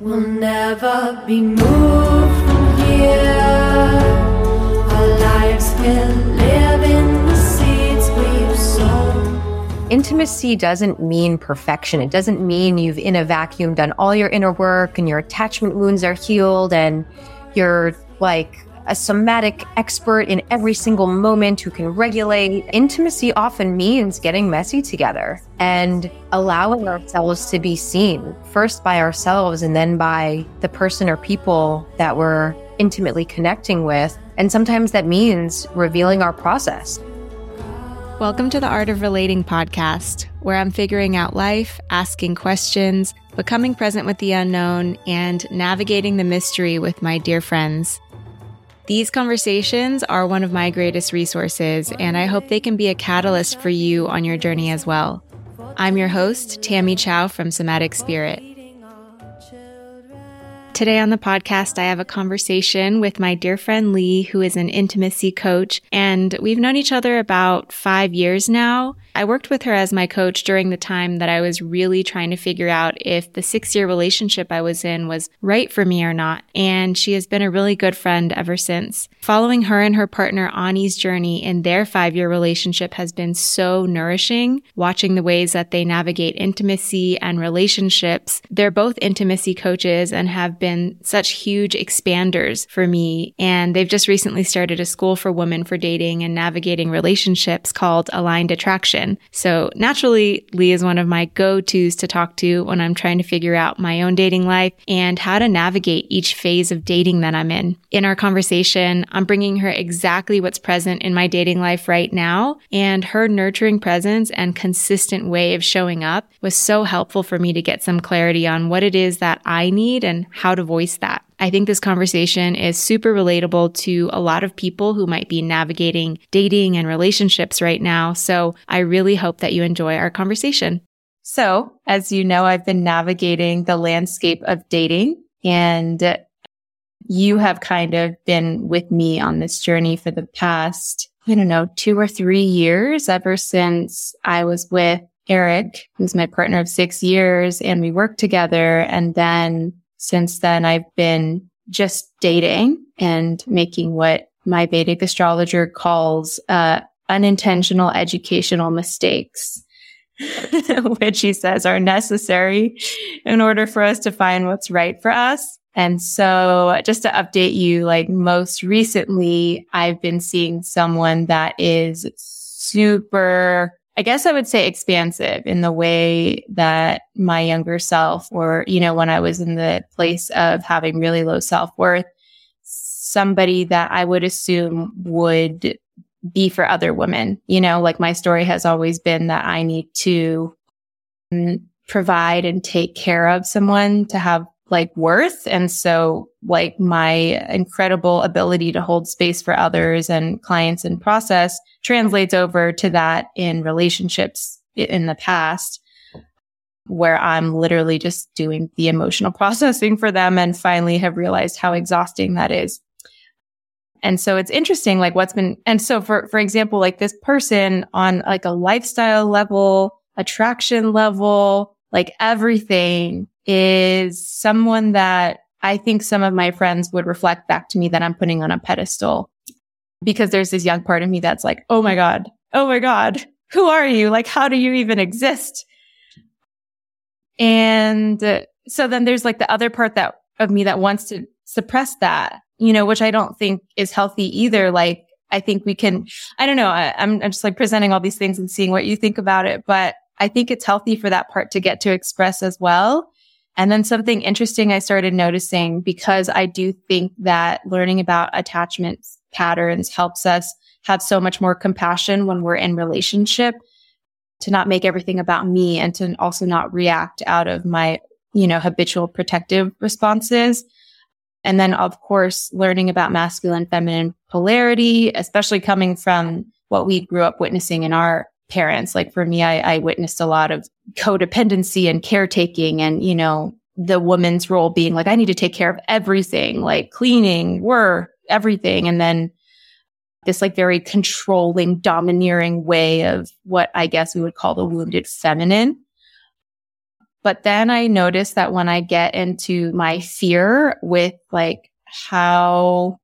We'll never be moved from here. Our lives live in the seeds we've sown. Intimacy doesn't mean perfection. It doesn't mean you've in a vacuum done all your inner work and your attachment wounds are healed and you're like a somatic expert in every single moment who can regulate. Intimacy often means getting messy together and allowing ourselves to be seen first by ourselves and then by the person or people that we're intimately connecting with. And sometimes that means revealing our process. Welcome to the Art of Relating podcast, where I'm figuring out life, asking questions, becoming present with the unknown, and navigating the mystery with my dear friends. These conversations are one of my greatest resources, and I hope they can be a catalyst for you on your journey as well. I'm your host, Tammy Chow from Somatic Spirit. Today on the podcast, I have a conversation with my dear friend Lee, who is an intimacy coach, and we've known each other about five years now. I worked with her as my coach during the time that I was really trying to figure out if the six year relationship I was in was right for me or not. And she has been a really good friend ever since. Following her and her partner Ani's journey in their five year relationship has been so nourishing. Watching the ways that they navigate intimacy and relationships. They're both intimacy coaches and have been such huge expanders for me. And they've just recently started a school for women for dating and navigating relationships called Aligned Attraction. So naturally, Lee is one of my go-tos to talk to when I'm trying to figure out my own dating life and how to navigate each phase of dating that I'm in. In our conversation, I'm bringing her exactly what's present in my dating life right now and her nurturing presence and consistent way of showing up was so helpful for me to get some clarity on what it is that I need and how to voice that. I think this conversation is super relatable to a lot of people who might be navigating dating and relationships right now. So I really hope that you enjoy our conversation. So, as you know, I've been navigating the landscape of dating and you have kind of been with me on this journey for the past, I don't know, two or three years ever since I was with Eric, who's my partner of six years and we worked together. And then since then, I've been just dating and making what my Vedic astrologer calls uh, unintentional educational mistakes, which he says are necessary in order for us to find what's right for us. And so just to update you, like most recently, I've been seeing someone that is super I guess I would say expansive in the way that my younger self, or, you know, when I was in the place of having really low self worth, somebody that I would assume would be for other women. You know, like my story has always been that I need to mm, provide and take care of someone to have like worth. And so like my incredible ability to hold space for others and clients and process translates over to that in relationships in the past where I'm literally just doing the emotional processing for them and finally have realized how exhausting that is. And so it's interesting, like what's been, and so for, for example, like this person on like a lifestyle level, attraction level, like everything is someone that I think some of my friends would reflect back to me that I'm putting on a pedestal because there's this young part of me that's like, Oh my God. Oh my God. Who are you? Like, how do you even exist? And uh, so then there's like the other part that of me that wants to suppress that, you know, which I don't think is healthy either. Like, I think we can, I don't know. I, I'm, I'm just like presenting all these things and seeing what you think about it, but I think it's healthy for that part to get to express as well. And then something interesting I started noticing because I do think that learning about attachment patterns helps us have so much more compassion when we're in relationship to not make everything about me and to also not react out of my, you know, habitual protective responses. And then, of course, learning about masculine feminine polarity, especially coming from what we grew up witnessing in our parents. Like for me, I, I witnessed a lot of codependency and caretaking and, you know, the woman's role being like, I need to take care of everything, like cleaning, work, everything. And then this like very controlling, domineering way of what I guess we would call the wounded feminine. But then I noticed that when I get into my fear with like how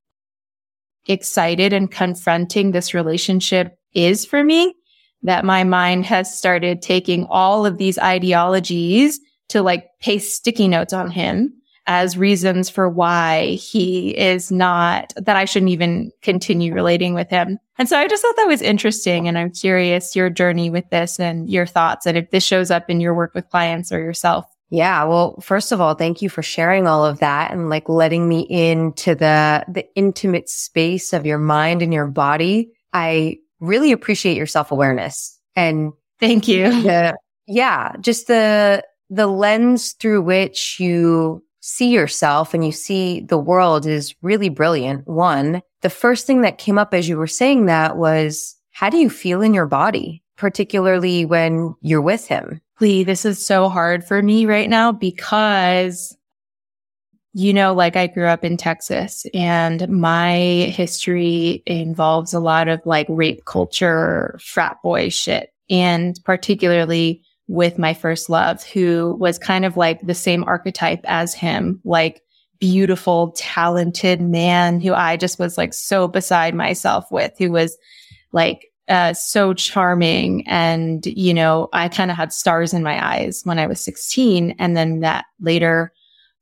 excited and confronting this relationship is for me, that my mind has started taking all of these ideologies to like paste sticky notes on him as reasons for why he is not, that I shouldn't even continue relating with him. And so I just thought that was interesting. And I'm curious your journey with this and your thoughts and if this shows up in your work with clients or yourself. Yeah. Well, first of all, thank you for sharing all of that and like letting me into the, the intimate space of your mind and your body. I really appreciate your self awareness and thank you. The, yeah. Just the, the lens through which you see yourself and you see the world is really brilliant. One, the first thing that came up as you were saying that was, how do you feel in your body, particularly when you're with him? Lee, this is so hard for me right now because, you know, like I grew up in Texas and my history involves a lot of like rape culture, frat boy shit. And particularly with my first love, who was kind of like the same archetype as him, like beautiful, talented man who I just was like so beside myself with, who was like uh, so charming. And, you know, I kind of had stars in my eyes when I was 16. And then that later,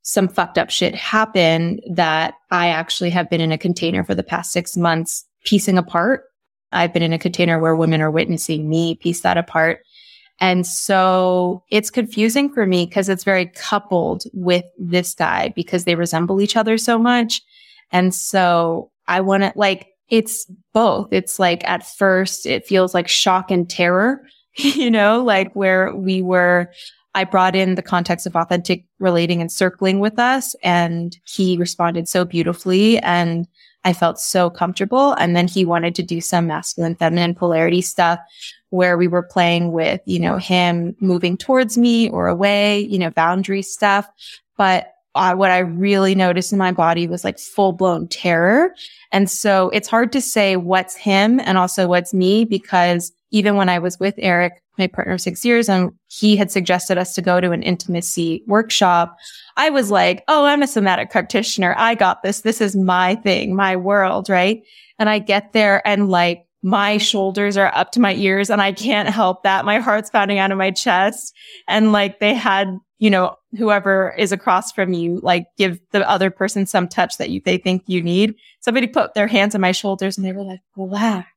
some fucked up shit happened that I actually have been in a container for the past six months, piecing apart. I've been in a container where women are witnessing me piece that apart. And so it's confusing for me because it's very coupled with this guy because they resemble each other so much. And so I want to like, it's both. It's like at first it feels like shock and terror, you know, like where we were, I brought in the context of authentic relating and circling with us and he responded so beautifully and I felt so comfortable. And then he wanted to do some masculine feminine polarity stuff where we were playing with, you know, him moving towards me or away, you know, boundary stuff. But what I really noticed in my body was like full blown terror. And so it's hard to say what's him and also what's me because even when I was with Eric, my partner of six years, and he had suggested us to go to an intimacy workshop, I was like, Oh, I'm a somatic practitioner. I got this. This is my thing, my world. Right. And I get there and like, my shoulders are up to my ears and I can't help that. My heart's pounding out of my chest. And like they had, you know, whoever is across from you, like give the other person some touch that you, they think you need. Somebody put their hands on my shoulders and they were like, relax,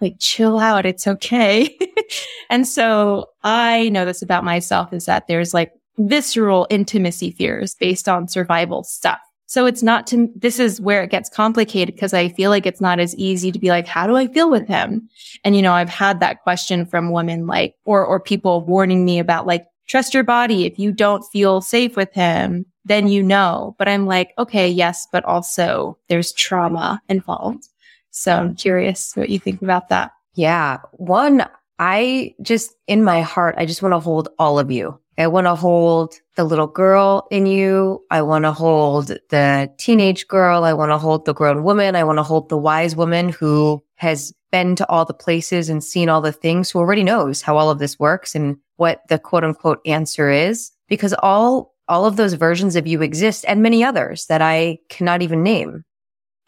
like chill out. It's okay. and so I know this about myself is that there's like visceral intimacy fears based on survival stuff. So it's not to, this is where it gets complicated because I feel like it's not as easy to be like, how do I feel with him? And, you know, I've had that question from women like, or, or people warning me about like, trust your body. If you don't feel safe with him, then you know. But I'm like, okay, yes, but also there's trauma involved. So I'm curious what you think about that. Yeah. One, I just, in my heart, I just want to hold all of you. I want to hold the little girl in you. I want to hold the teenage girl. I want to hold the grown woman. I want to hold the wise woman who has been to all the places and seen all the things, who already knows how all of this works and what the quote unquote answer is. Because all, all of those versions of you exist and many others that I cannot even name.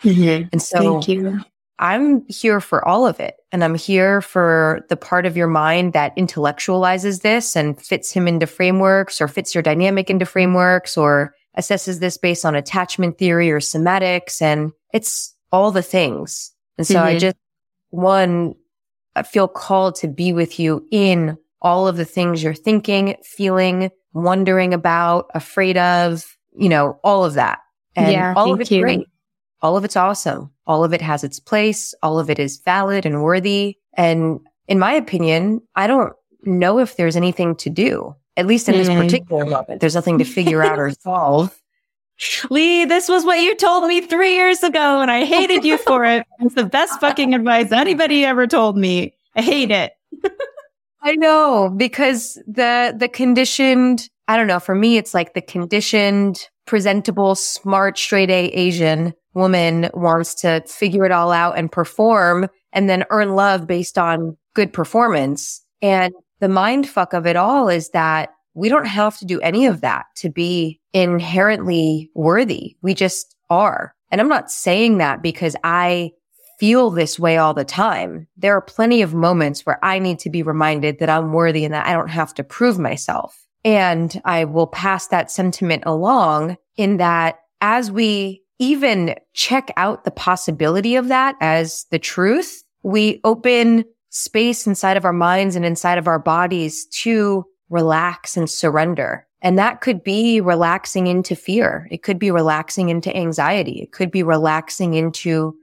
Mm-hmm. And so Thank you. I'm here for all of it. And I'm here for the part of your mind that intellectualizes this and fits him into frameworks or fits your dynamic into frameworks or assesses this based on attachment theory or somatics. And it's all the things. And so mm-hmm. I just, one, I feel called to be with you in all of the things you're thinking, feeling, wondering about, afraid of, you know, all of that. And yeah, all of it's you. great. All of it's awesome. All of it has its place. All of it is valid and worthy. And in my opinion, I don't know if there's anything to do, at least in mm. this particular moment. There's nothing to figure out or solve. Lee, this was what you told me three years ago and I hated you for it. It's the best fucking advice anybody ever told me. I hate it. I know because the, the conditioned, I don't know, for me, it's like the conditioned, presentable, smart, straight A Asian woman wants to figure it all out and perform and then earn love based on good performance. And the mind fuck of it all is that we don't have to do any of that to be inherently worthy. We just are. And I'm not saying that because I feel this way all the time. There are plenty of moments where I need to be reminded that I'm worthy and that I don't have to prove myself. And I will pass that sentiment along in that as we even check out the possibility of that as the truth, we open space inside of our minds and inside of our bodies to relax and surrender. And that could be relaxing into fear. It could be relaxing into anxiety. It could be relaxing into,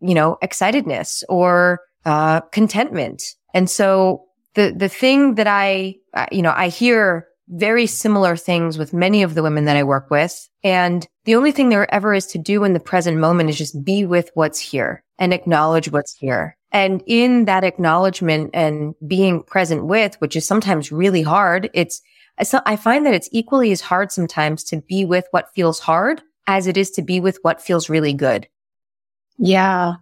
you know, excitedness or uh, contentment. And so the the thing that I, uh, you know, I hear very similar things with many of the women that I work with. And the only thing there ever is to do in the present moment is just be with what's here and acknowledge what's here. And in that acknowledgement and being present with, which is sometimes really hard, it's, I find that it's equally as hard sometimes to be with what feels hard as it is to be with what feels really good. Yeah.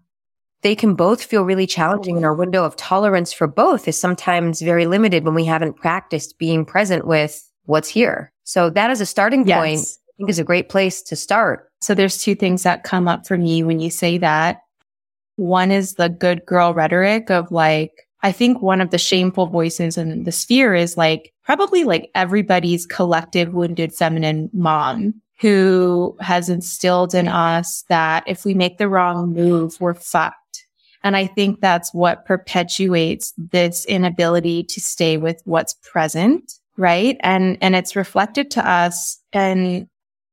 They can both feel really challenging and our window of tolerance for both is sometimes very limited when we haven't practiced being present with what's here. So that is a starting yes. point. I think is a great place to start. So there's two things that come up for me when you say that. One is the good girl rhetoric of like, I think one of the shameful voices in the sphere is like probably like everybody's collective wounded feminine mom who has instilled in us that if we make the wrong move, we're fucked. And I think that's what perpetuates this inability to stay with what's present. Right. And, and it's reflected to us. And,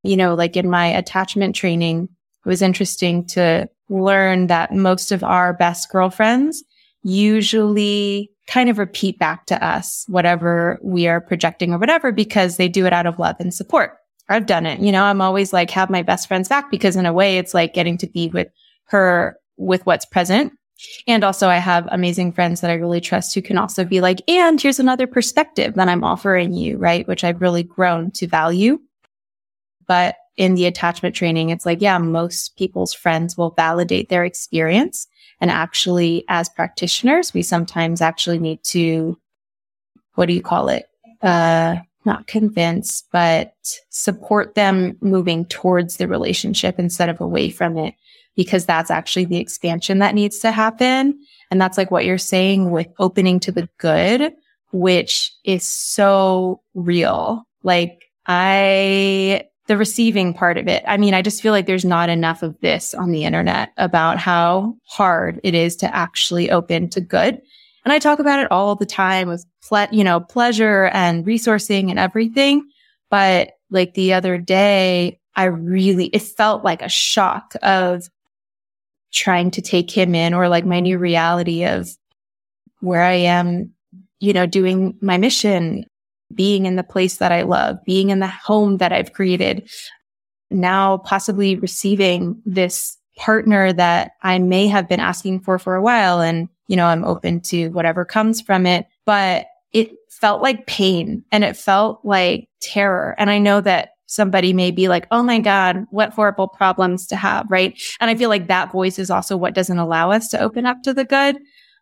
you know, like in my attachment training, it was interesting to learn that most of our best girlfriends usually kind of repeat back to us whatever we are projecting or whatever because they do it out of love and support. I've done it. You know, I'm always like have my best friends back because in a way it's like getting to be with her with what's present. And also I have amazing friends that I really trust who can also be like, and here's another perspective that I'm offering you, right? Which I've really grown to value. But in the attachment training, it's like, yeah, most people's friends will validate their experience. And actually, as practitioners, we sometimes actually need to, what do you call it? Uh, not convince, but support them moving towards the relationship instead of away from it, because that's actually the expansion that needs to happen. And that's like what you're saying with opening to the good, which is so real. Like I the receiving part of it. I mean, I just feel like there's not enough of this on the internet about how hard it is to actually open to good. And I talk about it all the time with, ple- you know, pleasure and resourcing and everything. But like the other day, I really, it felt like a shock of trying to take him in or like my new reality of where I am, you know, doing my mission being in the place that I love, being in the home that I've created, now possibly receiving this partner that I may have been asking for for a while. And, you know, I'm open to whatever comes from it, but it felt like pain and it felt like terror. And I know that somebody may be like, Oh my God, what horrible problems to have. Right. And I feel like that voice is also what doesn't allow us to open up to the good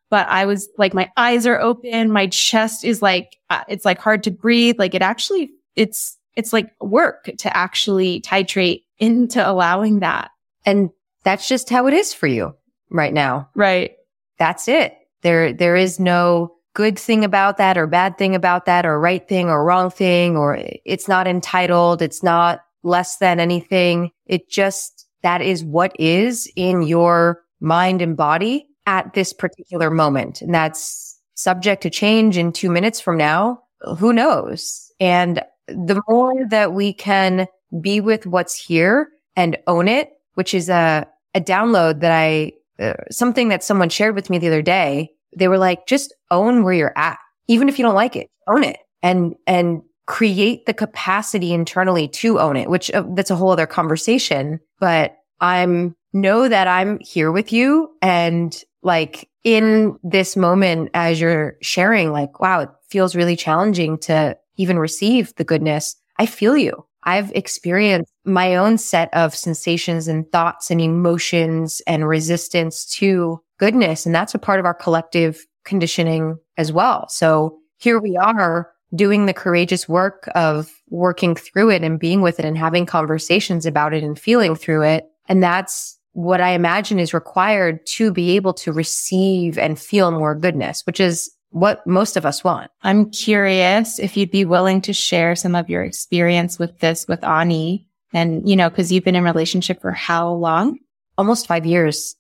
but I was like, my eyes are open. My chest is like, uh, it's like hard to breathe. Like it actually, it's, it's like work to actually titrate into allowing that. And that's just how it is for you right now. Right. That's it. There, there is no good thing about that or bad thing about that or right thing or wrong thing or it's not entitled. It's not less than anything. It just, that is what is in your mind and body at this particular moment. And that's subject to change in two minutes from now. Who knows? And the more that we can be with what's here and own it, which is a, a download that I, uh, something that someone shared with me the other day. They were like, just own where you're at. Even if you don't like it, own it and, and create the capacity internally to own it, which uh, that's a whole other conversation. But I'm know that I'm here with you and like in this moment as you're sharing, like, wow, it feels really challenging to even receive the goodness. I feel you. I've experienced my own set of sensations and thoughts and emotions and resistance to goodness. And that's a part of our collective conditioning as well. So here we are doing the courageous work of working through it and being with it and having conversations about it and feeling through it. And that's what I imagine is required to be able to receive and feel more goodness, which is what most of us want. I'm curious if you'd be willing to share some of your experience with this with Ani and, you know, cause you've been in relationship for how long? Almost five years.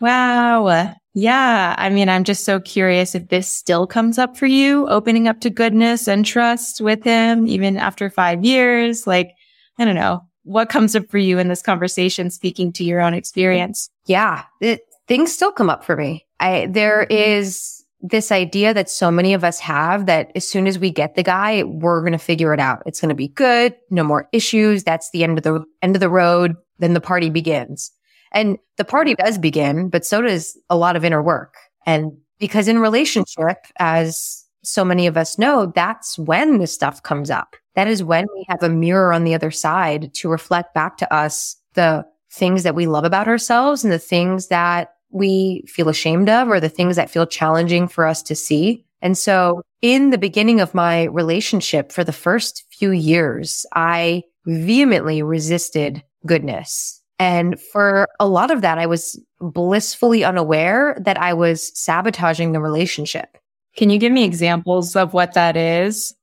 Wow. Yeah. I mean, I'm just so curious if this still comes up for you, opening up to goodness and trust with him, even after five years. Like, I don't know what comes up for you in this conversation, speaking to your own experience. Yeah. It, things still come up for me. I, there mm-hmm. is this idea that so many of us have that as soon as we get the guy, we're going to figure it out. It's going to be good. No more issues. That's the end of the end of the road. Then the party begins. And the party does begin, but so does a lot of inner work. And because in relationship, as so many of us know, that's when this stuff comes up. That is when we have a mirror on the other side to reflect back to us the things that we love about ourselves and the things that we feel ashamed of or the things that feel challenging for us to see. And so in the beginning of my relationship for the first few years, I vehemently resisted goodness. And for a lot of that, I was blissfully unaware that I was sabotaging the relationship. Can you give me examples of what that is?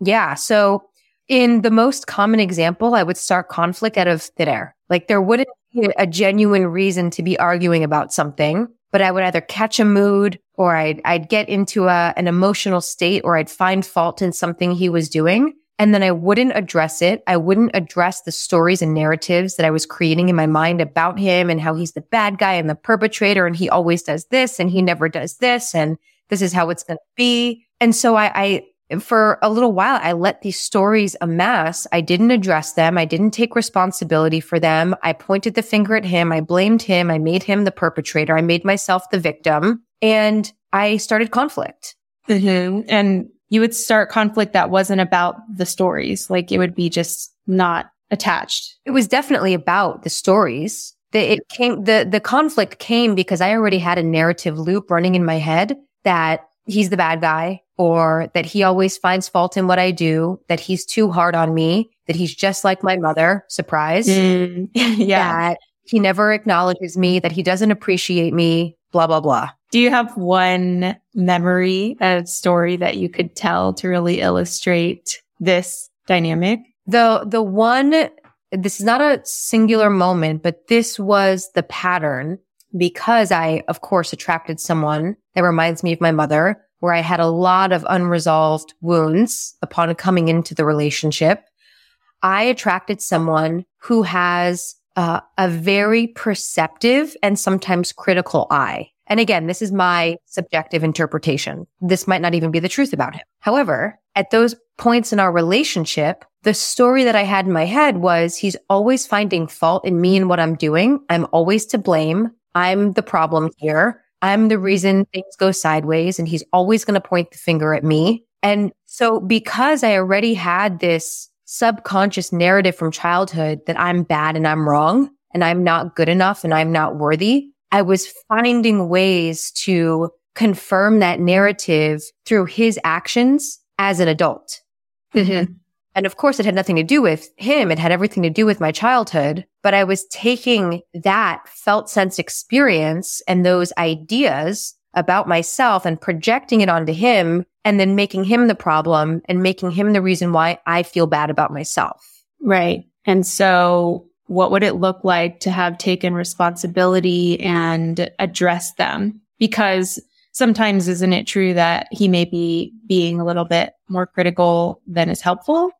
Yeah. So in the most common example, I would start conflict out of thin air. Like there wouldn't a genuine reason to be arguing about something, but I would either catch a mood or I'd, I'd get into a, an emotional state or I'd find fault in something he was doing. And then I wouldn't address it. I wouldn't address the stories and narratives that I was creating in my mind about him and how he's the bad guy and the perpetrator. And he always does this and he never does this. And this is how it's going to be. And so I, I, for a little while, I let these stories amass. I didn't address them. I didn't take responsibility for them. I pointed the finger at him. I blamed him. I made him the perpetrator. I made myself the victim and I started conflict. Mm-hmm. And you would start conflict that wasn't about the stories. Like it would be just not attached. It was definitely about the stories. The, it came, the, the conflict came because I already had a narrative loop running in my head that he's the bad guy or that he always finds fault in what I do, that he's too hard on me, that he's just like my mother. Surprise. Mm, yeah. That he never acknowledges me, that he doesn't appreciate me, blah, blah, blah. Do you have one memory, a story that you could tell to really illustrate this dynamic? The, the one, this is not a singular moment, but this was the pattern because I, of course, attracted someone that reminds me of my mother, where I had a lot of unresolved wounds upon coming into the relationship. I attracted someone who has uh, a very perceptive and sometimes critical eye. And again, this is my subjective interpretation. This might not even be the truth about him. However, at those points in our relationship, the story that I had in my head was he's always finding fault in me and what I'm doing. I'm always to blame. I'm the problem here. I'm the reason things go sideways and he's always going to point the finger at me. And so because I already had this subconscious narrative from childhood that I'm bad and I'm wrong and I'm not good enough and I'm not worthy, I was finding ways to confirm that narrative through his actions as an adult. Mm-hmm. And of course, it had nothing to do with him. It had everything to do with my childhood, but I was taking that felt sense experience and those ideas about myself and projecting it onto him and then making him the problem and making him the reason why I feel bad about myself. Right. And so what would it look like to have taken responsibility and addressed them? Because sometimes isn't it true that he may be being a little bit more critical than is helpful?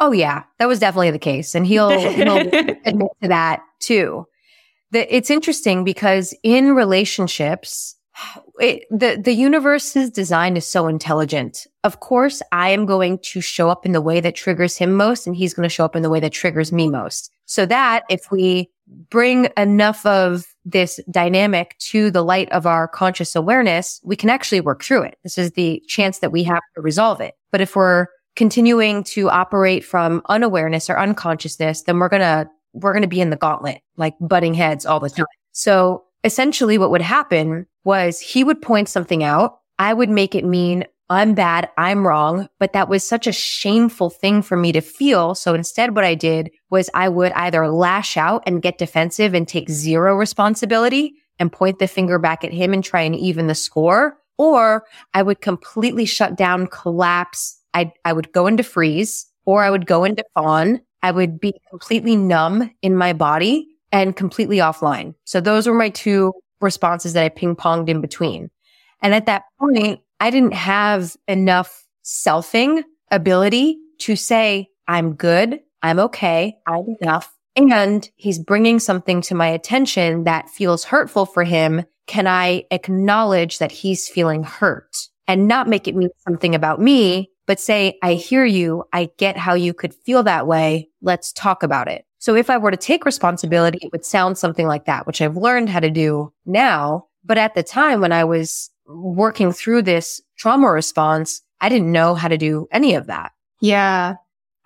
Oh yeah, that was definitely the case. And he'll, he'll admit to that too. The, it's interesting because in relationships, it, the, the universe's design is so intelligent. Of course, I am going to show up in the way that triggers him most, and he's going to show up in the way that triggers me most. So that if we bring enough of this dynamic to the light of our conscious awareness, we can actually work through it. This is the chance that we have to resolve it. But if we're continuing to operate from unawareness or unconsciousness, then we're going to, we're going to be in the gauntlet, like butting heads all the time. So essentially what would happen was he would point something out. I would make it mean I'm bad, I'm wrong. But that was such a shameful thing for me to feel. So instead, what I did was I would either lash out and get defensive and take zero responsibility and point the finger back at him and try and even the score, or I would completely shut down, collapse. I, I would go into freeze or I would go into fawn. I would be completely numb in my body and completely offline. So those were my two responses that I ping ponged in between. And at that point, I didn't have enough selfing ability to say, I'm good. I'm okay. I'm enough. And he's bringing something to my attention that feels hurtful for him. Can I acknowledge that he's feeling hurt and not make it mean something about me, but say, I hear you. I get how you could feel that way. Let's talk about it. So if I were to take responsibility, it would sound something like that, which I've learned how to do now. But at the time when I was working through this trauma response, I didn't know how to do any of that. Yeah.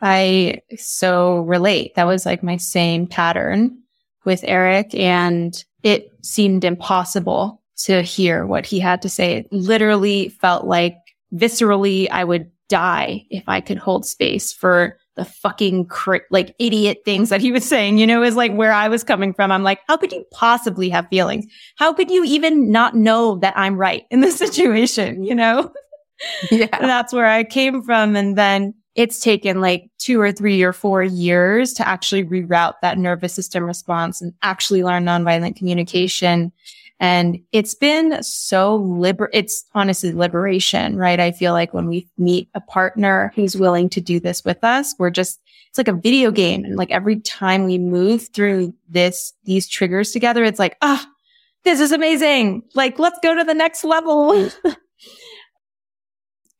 I so relate. That was like my same pattern with Eric and it seemed impossible to hear what he had to say. It literally felt like viscerally I would die if I could hold space for the fucking cr- like idiot things that he was saying, you know, is like where I was coming from. I'm like, how could you possibly have feelings? How could you even not know that I'm right in this situation? You know? Yeah. that's where I came from. And then it's taken like two or three or four years to actually reroute that nervous system response and actually learn nonviolent communication. And it's been so liber, it's honestly liberation, right? I feel like when we meet a partner who's willing to do this with us, we're just, it's like a video game. And like every time we move through this, these triggers together, it's like, ah, oh, this is amazing. Like, let's go to the next level.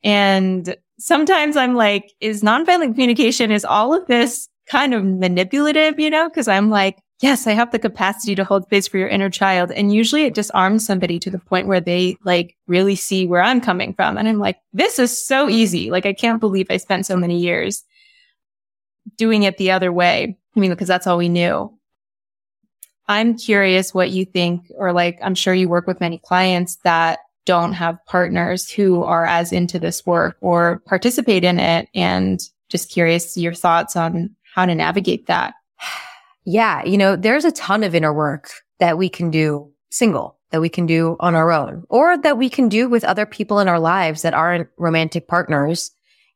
and sometimes I'm like, is nonviolent communication, is all of this kind of manipulative, you know? Cause I'm like, yes, I have the capacity to hold space for your inner child. And usually it disarms somebody to the point where they like really see where I'm coming from. And I'm like, this is so easy. Like, I can't believe I spent so many years doing it the other way. I mean, because that's all we knew. I'm curious what you think, or like, I'm sure you work with many clients that don't have partners who are as into this work or participate in it. And just curious your thoughts on how to navigate that. Yeah. You know, there's a ton of inner work that we can do single, that we can do on our own, or that we can do with other people in our lives that aren't romantic partners.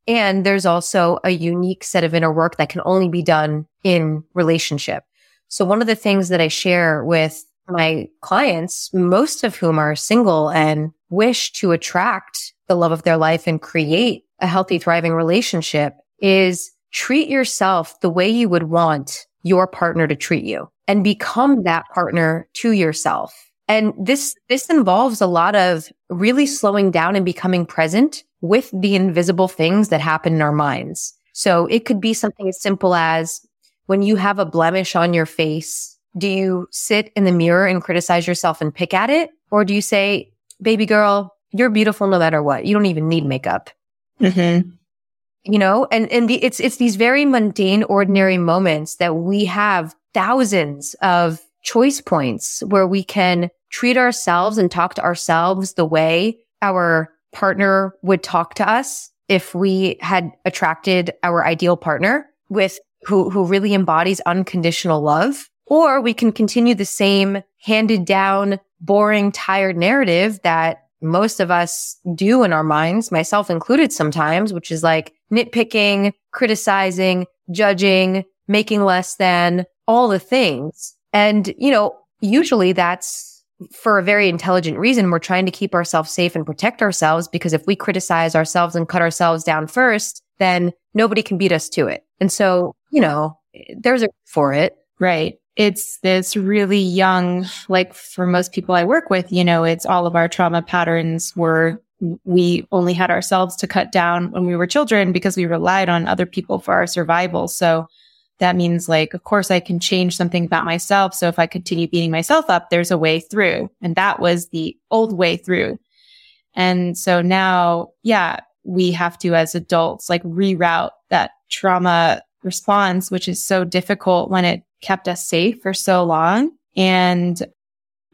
And there's also a unique set of inner work that can only be done in relationship. So one of the things that I share with my clients, most of whom are single and wish to attract the love of their life and create a healthy, thriving relationship is treat yourself the way you would want your partner to treat you and become that partner to yourself. And this, this involves a lot of really slowing down and becoming present with the invisible things that happen in our minds. So it could be something as simple as when you have a blemish on your face, do you sit in the mirror and criticize yourself and pick at it? Or do you say, baby girl, you're beautiful no matter what. You don't even need makeup. Mm-hmm you know, and, and the, it's, it's these very mundane, ordinary moments that we have thousands of choice points where we can treat ourselves and talk to ourselves the way our partner would talk to us if we had attracted our ideal partner with who, who really embodies unconditional love. Or we can continue the same handed down, boring, tired narrative that most of us do in our minds, myself included sometimes, which is like nitpicking, criticizing, judging, making less than all the things. And, you know, usually that's for a very intelligent reason. We're trying to keep ourselves safe and protect ourselves because if we criticize ourselves and cut ourselves down first, then nobody can beat us to it. And so, you know, there's a for it. Right it's this really young, like for most people I work with, you know, it's all of our trauma patterns were we only had ourselves to cut down when we were children because we relied on other people for our survival. So that means like, of course I can change something about myself. So if I continue beating myself up, there's a way through. And that was the old way through. And so now, yeah, we have to as adults like reroute that trauma response, which is so difficult when it kept us safe for so long. And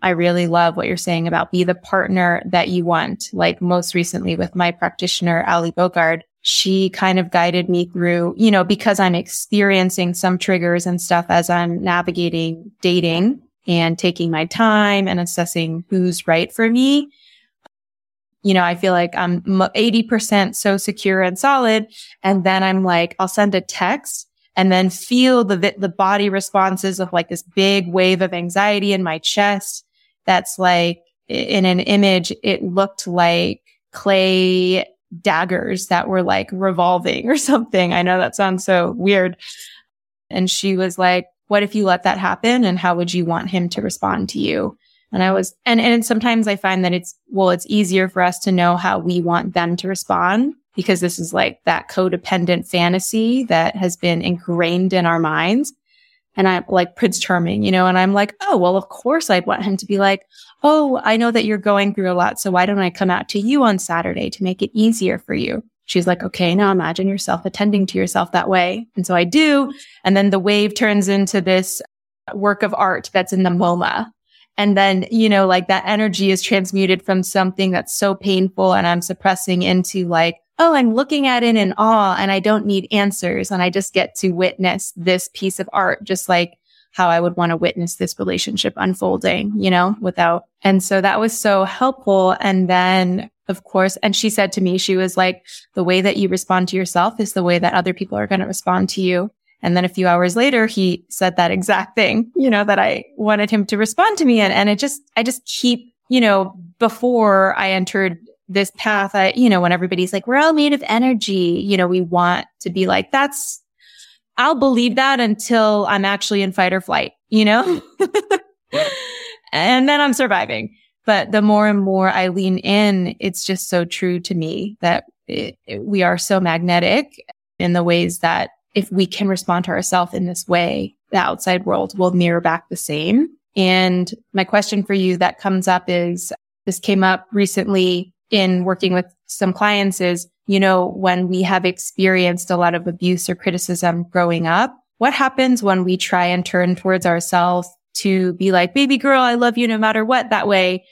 I really love what you're saying about be the partner that you want. Like most recently with my practitioner, Ali Bogard, she kind of guided me through, you know, because I'm experiencing some triggers and stuff as I'm navigating dating and taking my time and assessing who's right for me. You know, I feel like I'm 80% so secure and solid. And then I'm like, I'll send a text and then feel the, the body responses of like this big wave of anxiety in my chest. That's like in an image, it looked like clay daggers that were like revolving or something. I know that sounds so weird. And she was like, what if you let that happen? And how would you want him to respond to you? And I was, and, and sometimes I find that it's, well, it's easier for us to know how we want them to respond because this is like that codependent fantasy that has been ingrained in our minds. And I'm like Prince Charming, you know, and I'm like, oh, well, of course I'd want him to be like, oh, I know that you're going through a lot. So why don't I come out to you on Saturday to make it easier for you? She's like, okay, now imagine yourself attending to yourself that way. And so I do. And then the wave turns into this work of art that's in the MoMA. And then, you know, like that energy is transmuted from something that's so painful and I'm suppressing into like, oh, I'm looking at it in awe and I don't need answers. And I just get to witness this piece of art, just like how I would want to witness this relationship unfolding, you know, without. And so that was so helpful. And then of course, and she said to me, she was like, the way that you respond to yourself is the way that other people are going to respond to you. And then a few hours later, he said that exact thing, you know, that I wanted him to respond to me. And, and it just, I just keep, you know, before I entered this path, I, you know, when everybody's like, we're all made of energy, you know, we want to be like, that's, I'll believe that until I'm actually in fight or flight, you know? Hmm. and then I'm surviving. But the more and more I lean in, it's just so true to me that it, it, we are so magnetic in the ways that if we can respond to ourselves in this way, the outside world will mirror back the same. And my question for you that comes up is this came up recently in working with some clients is, you know, when we have experienced a lot of abuse or criticism growing up, what happens when we try and turn towards ourselves to be like, baby girl, I love you no matter what that way.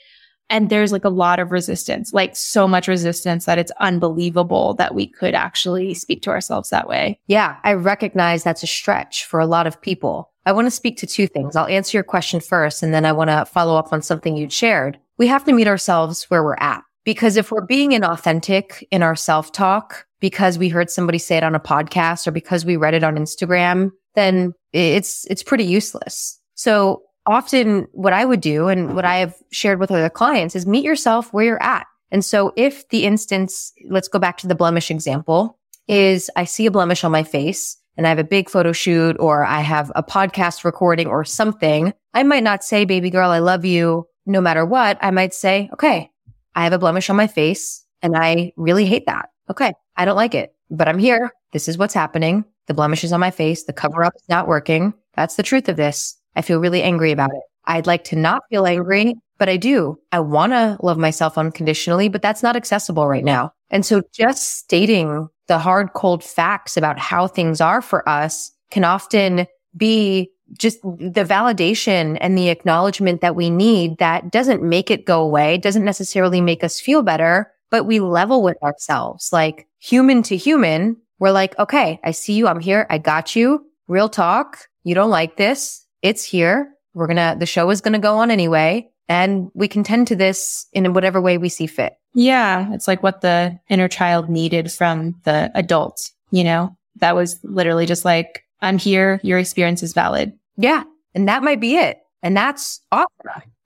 And there's like a lot of resistance, like so much resistance that it's unbelievable that we could actually speak to ourselves that way. Yeah, I recognize that's a stretch for a lot of people. I want to speak to two things. I'll answer your question first, and then I want to follow up on something you'd shared. We have to meet ourselves where we're at. Because if we're being inauthentic in our self talk because we heard somebody say it on a podcast or because we read it on Instagram, then it's, it's pretty useless. So often what I would do and what I have shared with other clients is meet yourself where you're at. And so if the instance, let's go back to the blemish example is I see a blemish on my face and I have a big photo shoot or I have a podcast recording or something. I might not say, baby girl, I love you no matter what. I might say, okay, I have a blemish on my face and I really hate that. Okay. I don't like it, but I'm here. This is what's happening. The blemish is on my face. The cover up is not working. That's the truth of this. I feel really angry about it. I'd like to not feel angry, but I do. I want to love myself unconditionally, but that's not accessible right now. And so just stating the hard, cold facts about how things are for us can often be just the validation and the acknowledgement that we need that doesn't make it go away, doesn't necessarily make us feel better, but we level with ourselves, like human to human. We're like, okay, I see you. I'm here. I got you. Real talk. You don't like this. It's here. We're going to, the show is going to go on anyway. And we can tend to this in whatever way we see fit. Yeah. It's like what the inner child needed from the adult, you know, that was literally just like, I'm here. Your experience is valid. Yeah. And that might be it. And that's awesome.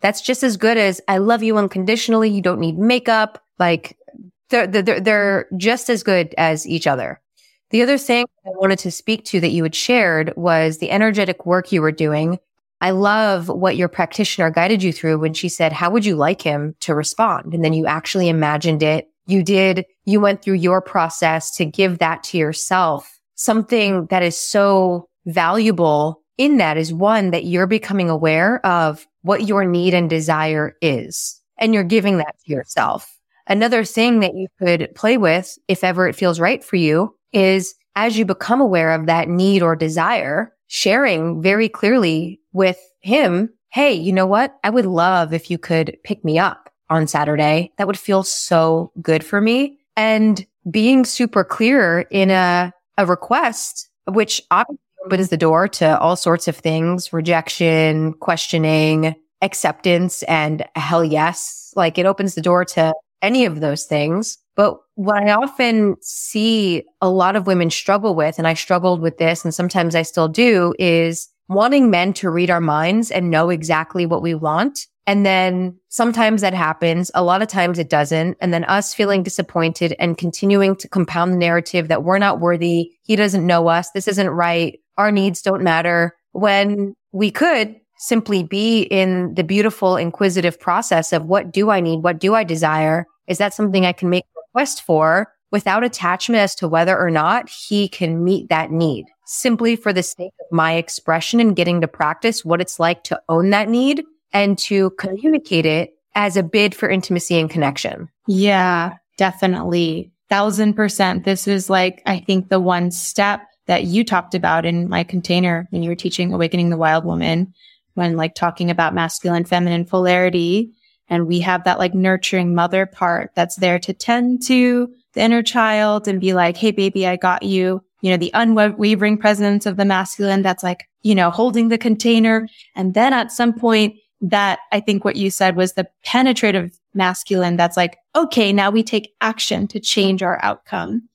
That's just as good as I love you unconditionally. You don't need makeup. Like they're, they're, they're just as good as each other. The other thing I wanted to speak to that you had shared was the energetic work you were doing. I love what your practitioner guided you through when she said, how would you like him to respond? And then you actually imagined it. You did, you went through your process to give that to yourself. Something that is so valuable in that is one that you're becoming aware of what your need and desire is. And you're giving that to yourself. Another thing that you could play with, if ever it feels right for you, is as you become aware of that need or desire, sharing very clearly with him Hey, you know what? I would love if you could pick me up on Saturday. That would feel so good for me. And being super clear in a, a request, which obviously opens the door to all sorts of things, rejection, questioning, acceptance, and hell yes. Like it opens the door to any of those things. But what I often see a lot of women struggle with, and I struggled with this, and sometimes I still do, is wanting men to read our minds and know exactly what we want. And then sometimes that happens. A lot of times it doesn't. And then us feeling disappointed and continuing to compound the narrative that we're not worthy. He doesn't know us. This isn't right. Our needs don't matter when we could simply be in the beautiful, inquisitive process of what do I need? What do I desire? Is that something I can make a request for without attachment as to whether or not he can meet that need simply for the sake of my expression and getting to practice what it's like to own that need and to communicate it as a bid for intimacy and connection. Yeah, definitely. Thousand percent. This is like, I think the one step that you talked about in my container when you were teaching Awakening the Wild Woman when like talking about masculine feminine polarity. And we have that like nurturing mother part that's there to tend to the inner child and be like, Hey, baby, I got you. You know, the unwavering presence of the masculine that's like, you know, holding the container. And then at some point that I think what you said was the penetrative masculine that's like, okay, now we take action to change our outcome.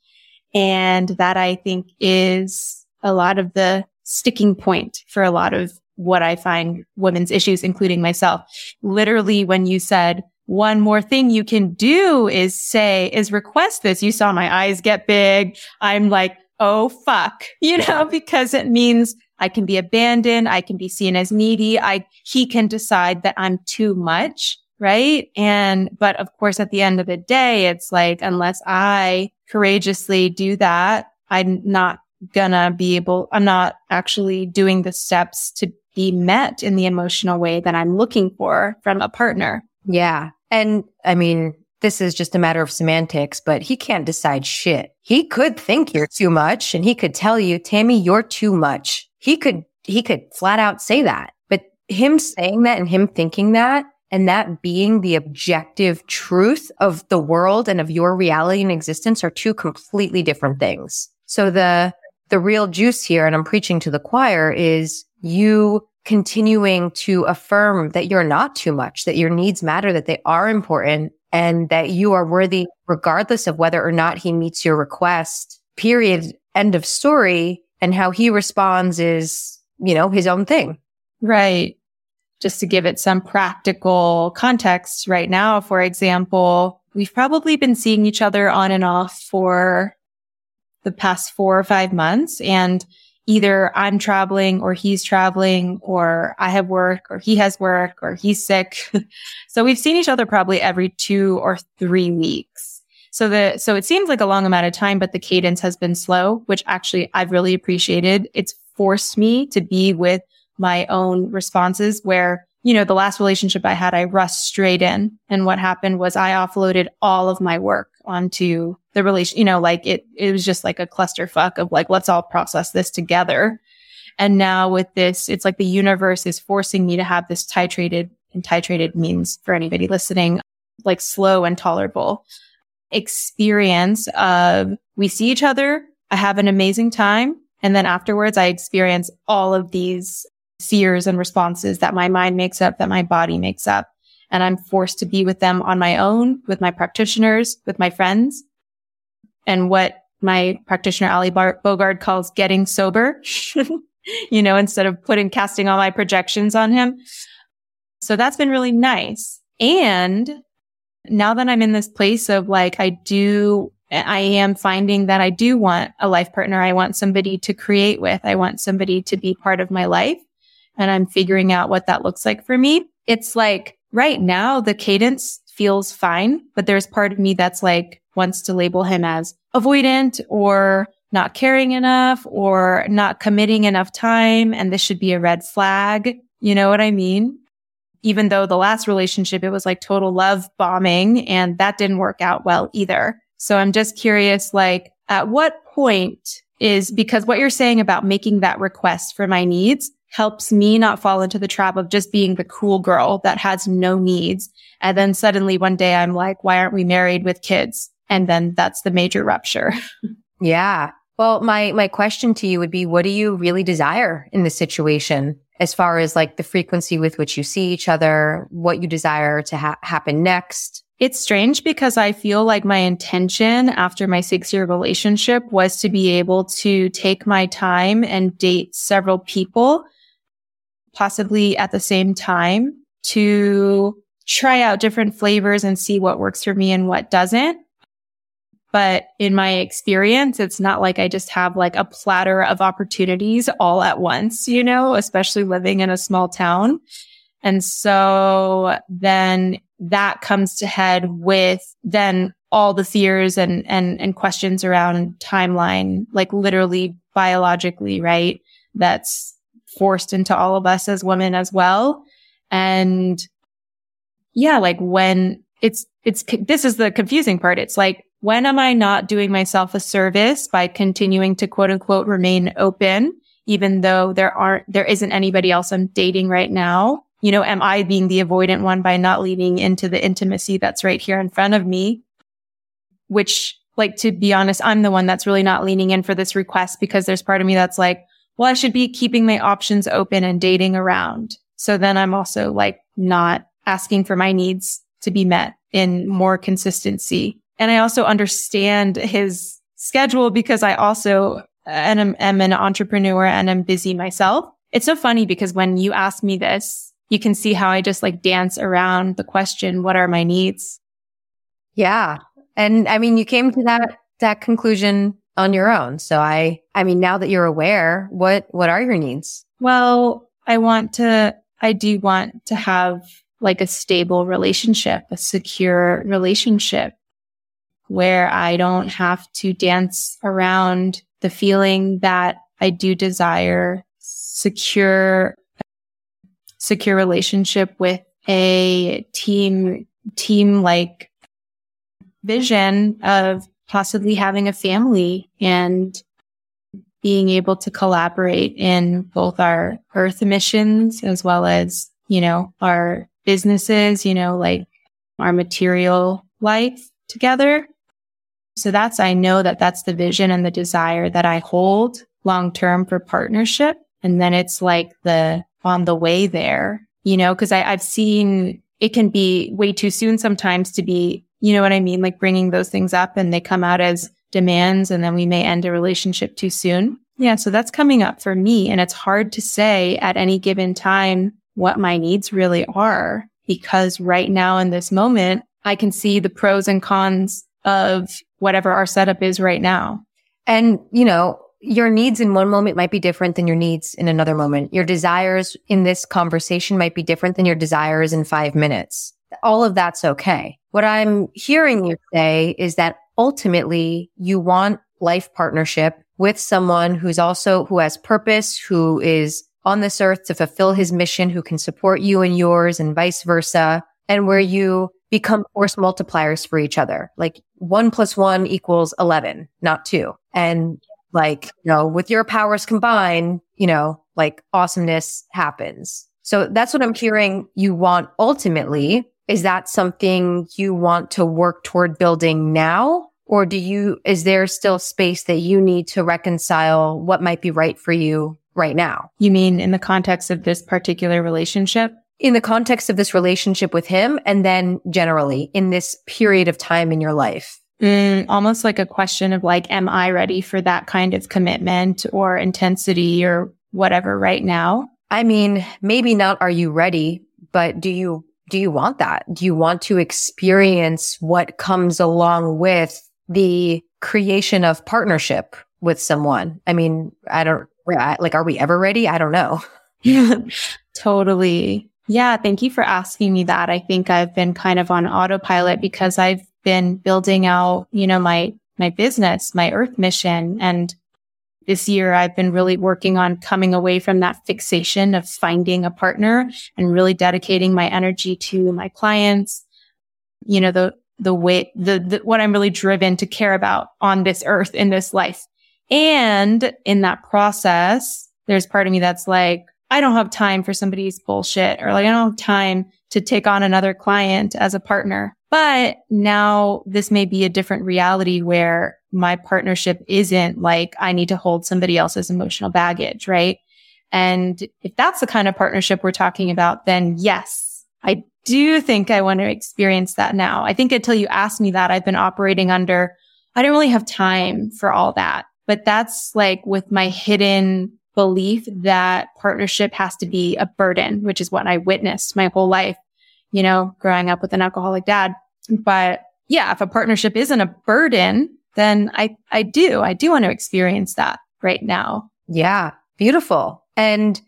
And that I think is a lot of the sticking point for a lot of what I find women's issues, including myself. Literally, when you said, one more thing you can do is say, is request this. You saw my eyes get big. I'm like, oh, fuck, you know, because it means I can be abandoned. I can be seen as needy. I, he can decide that I'm too much. Right. And, but of course, at the end of the day, it's like, unless I courageously do that, I'm not gonna be able, I'm not actually doing the steps to be met in the emotional way that I'm looking for from a partner. Yeah. And I mean, this is just a matter of semantics, but he can't decide shit. He could think you're too much and he could tell you, Tammy, you're too much. He could, he could flat out say that. But him saying that and him thinking that and that being the objective truth of the world and of your reality and existence are two completely different things. So the, the real juice here, and I'm preaching to the choir is you continuing to affirm that you're not too much, that your needs matter, that they are important and that you are worthy regardless of whether or not he meets your request. Period. End of story. And how he responds is, you know, his own thing. Right. Just to give it some practical context right now, for example, we've probably been seeing each other on and off for the past four or five months. And either I'm traveling or he's traveling or I have work or he has work or he's sick. so we've seen each other probably every two or three weeks. So the, so it seems like a long amount of time, but the cadence has been slow, which actually I've really appreciated. It's forced me to be with my own responses where, you know, the last relationship I had, I rushed straight in. And what happened was I offloaded all of my work onto the relation, you know, like it, it was just like a clusterfuck of like, let's all process this together. And now with this, it's like the universe is forcing me to have this titrated and titrated means for anybody listening, like slow and tolerable experience of we see each other. I have an amazing time. And then afterwards, I experience all of these fears and responses that my mind makes up, that my body makes up. And I'm forced to be with them on my own, with my practitioners, with my friends and what my practitioner Ali Bar- Bogard calls getting sober, you know, instead of putting casting all my projections on him. So that's been really nice. And now that I'm in this place of like, I do, I am finding that I do want a life partner. I want somebody to create with. I want somebody to be part of my life. And I'm figuring out what that looks like for me. It's like right now the cadence feels fine, but there's part of me that's like, wants to label him as avoidant or not caring enough or not committing enough time. And this should be a red flag. You know what I mean? Even though the last relationship, it was like total love bombing and that didn't work out well either. So I'm just curious, like at what point is because what you're saying about making that request for my needs helps me not fall into the trap of just being the cool girl that has no needs. And then suddenly one day I'm like, why aren't we married with kids? And then that's the major rupture. yeah. Well, my, my question to you would be, what do you really desire in this situation? As far as like the frequency with which you see each other, what you desire to ha- happen next? It's strange because I feel like my intention after my six year relationship was to be able to take my time and date several people, possibly at the same time to try out different flavors and see what works for me and what doesn't. But in my experience, it's not like I just have like a platter of opportunities all at once, you know, especially living in a small town. And so then that comes to head with then all the fears and, and, and questions around timeline, like literally biologically, right? That's forced into all of us as women as well. And yeah, like when it's, it's, this is the confusing part. It's like, when am I not doing myself a service by continuing to quote unquote remain open, even though there aren't, there isn't anybody else I'm dating right now? You know, am I being the avoidant one by not leaning into the intimacy that's right here in front of me? Which, like, to be honest, I'm the one that's really not leaning in for this request because there's part of me that's like, well, I should be keeping my options open and dating around. So then I'm also like not asking for my needs to be met in more consistency. And I also understand his schedule because I also am, am an entrepreneur and I'm busy myself. It's so funny because when you ask me this, you can see how I just like dance around the question, what are my needs? Yeah. And I mean, you came to that, that conclusion on your own. So I, I mean, now that you're aware, what, what are your needs? Well, I want to, I do want to have like a stable relationship, a secure relationship where I don't have to dance around the feeling that I do desire secure secure relationship with a team, team like vision of possibly having a family and being able to collaborate in both our earth missions as well as, you know, our businesses, you know, like our material life together. So that's, I know that that's the vision and the desire that I hold long term for partnership. And then it's like the on the way there, you know, cause I, I've seen it can be way too soon sometimes to be, you know what I mean? Like bringing those things up and they come out as demands and then we may end a relationship too soon. Yeah. So that's coming up for me. And it's hard to say at any given time what my needs really are because right now in this moment, I can see the pros and cons of whatever our setup is right now. And, you know, your needs in one moment might be different than your needs in another moment. Your desires in this conversation might be different than your desires in five minutes. All of that's okay. What I'm hearing you say is that ultimately you want life partnership with someone who's also, who has purpose, who is on this earth to fulfill his mission, who can support you and yours and vice versa. And where you become force multipliers for each other. Like one plus one equals 11, not two. And like, you know, with your powers combined, you know, like awesomeness happens. So that's what I'm hearing you want ultimately. Is that something you want to work toward building now? Or do you, is there still space that you need to reconcile what might be right for you right now? You mean in the context of this particular relationship? In the context of this relationship with him and then generally in this period of time in your life? Mm, almost like a question of like, am I ready for that kind of commitment or intensity or whatever right now? I mean, maybe not are you ready, but do you, do you want that? Do you want to experience what comes along with the creation of partnership with someone? I mean, I don't, like, are we ever ready? I don't know. Yeah, totally. Yeah. Thank you for asking me that. I think I've been kind of on autopilot because I've been building out, you know, my, my business, my earth mission. And this year I've been really working on coming away from that fixation of finding a partner and really dedicating my energy to my clients, you know, the, the way, the, the, what I'm really driven to care about on this earth in this life. And in that process, there's part of me that's like, I don't have time for somebody's bullshit or like I don't have time to take on another client as a partner. But now this may be a different reality where my partnership isn't like I need to hold somebody else's emotional baggage, right? And if that's the kind of partnership we're talking about, then yes, I do think I want to experience that now. I think until you asked me that, I've been operating under, I don't really have time for all that. But that's like with my hidden belief that partnership has to be a burden, which is what I witnessed my whole life, you know, growing up with an alcoholic dad. But yeah, if a partnership isn't a burden, then I, I do, I do want to experience that right now. Yeah. Beautiful. And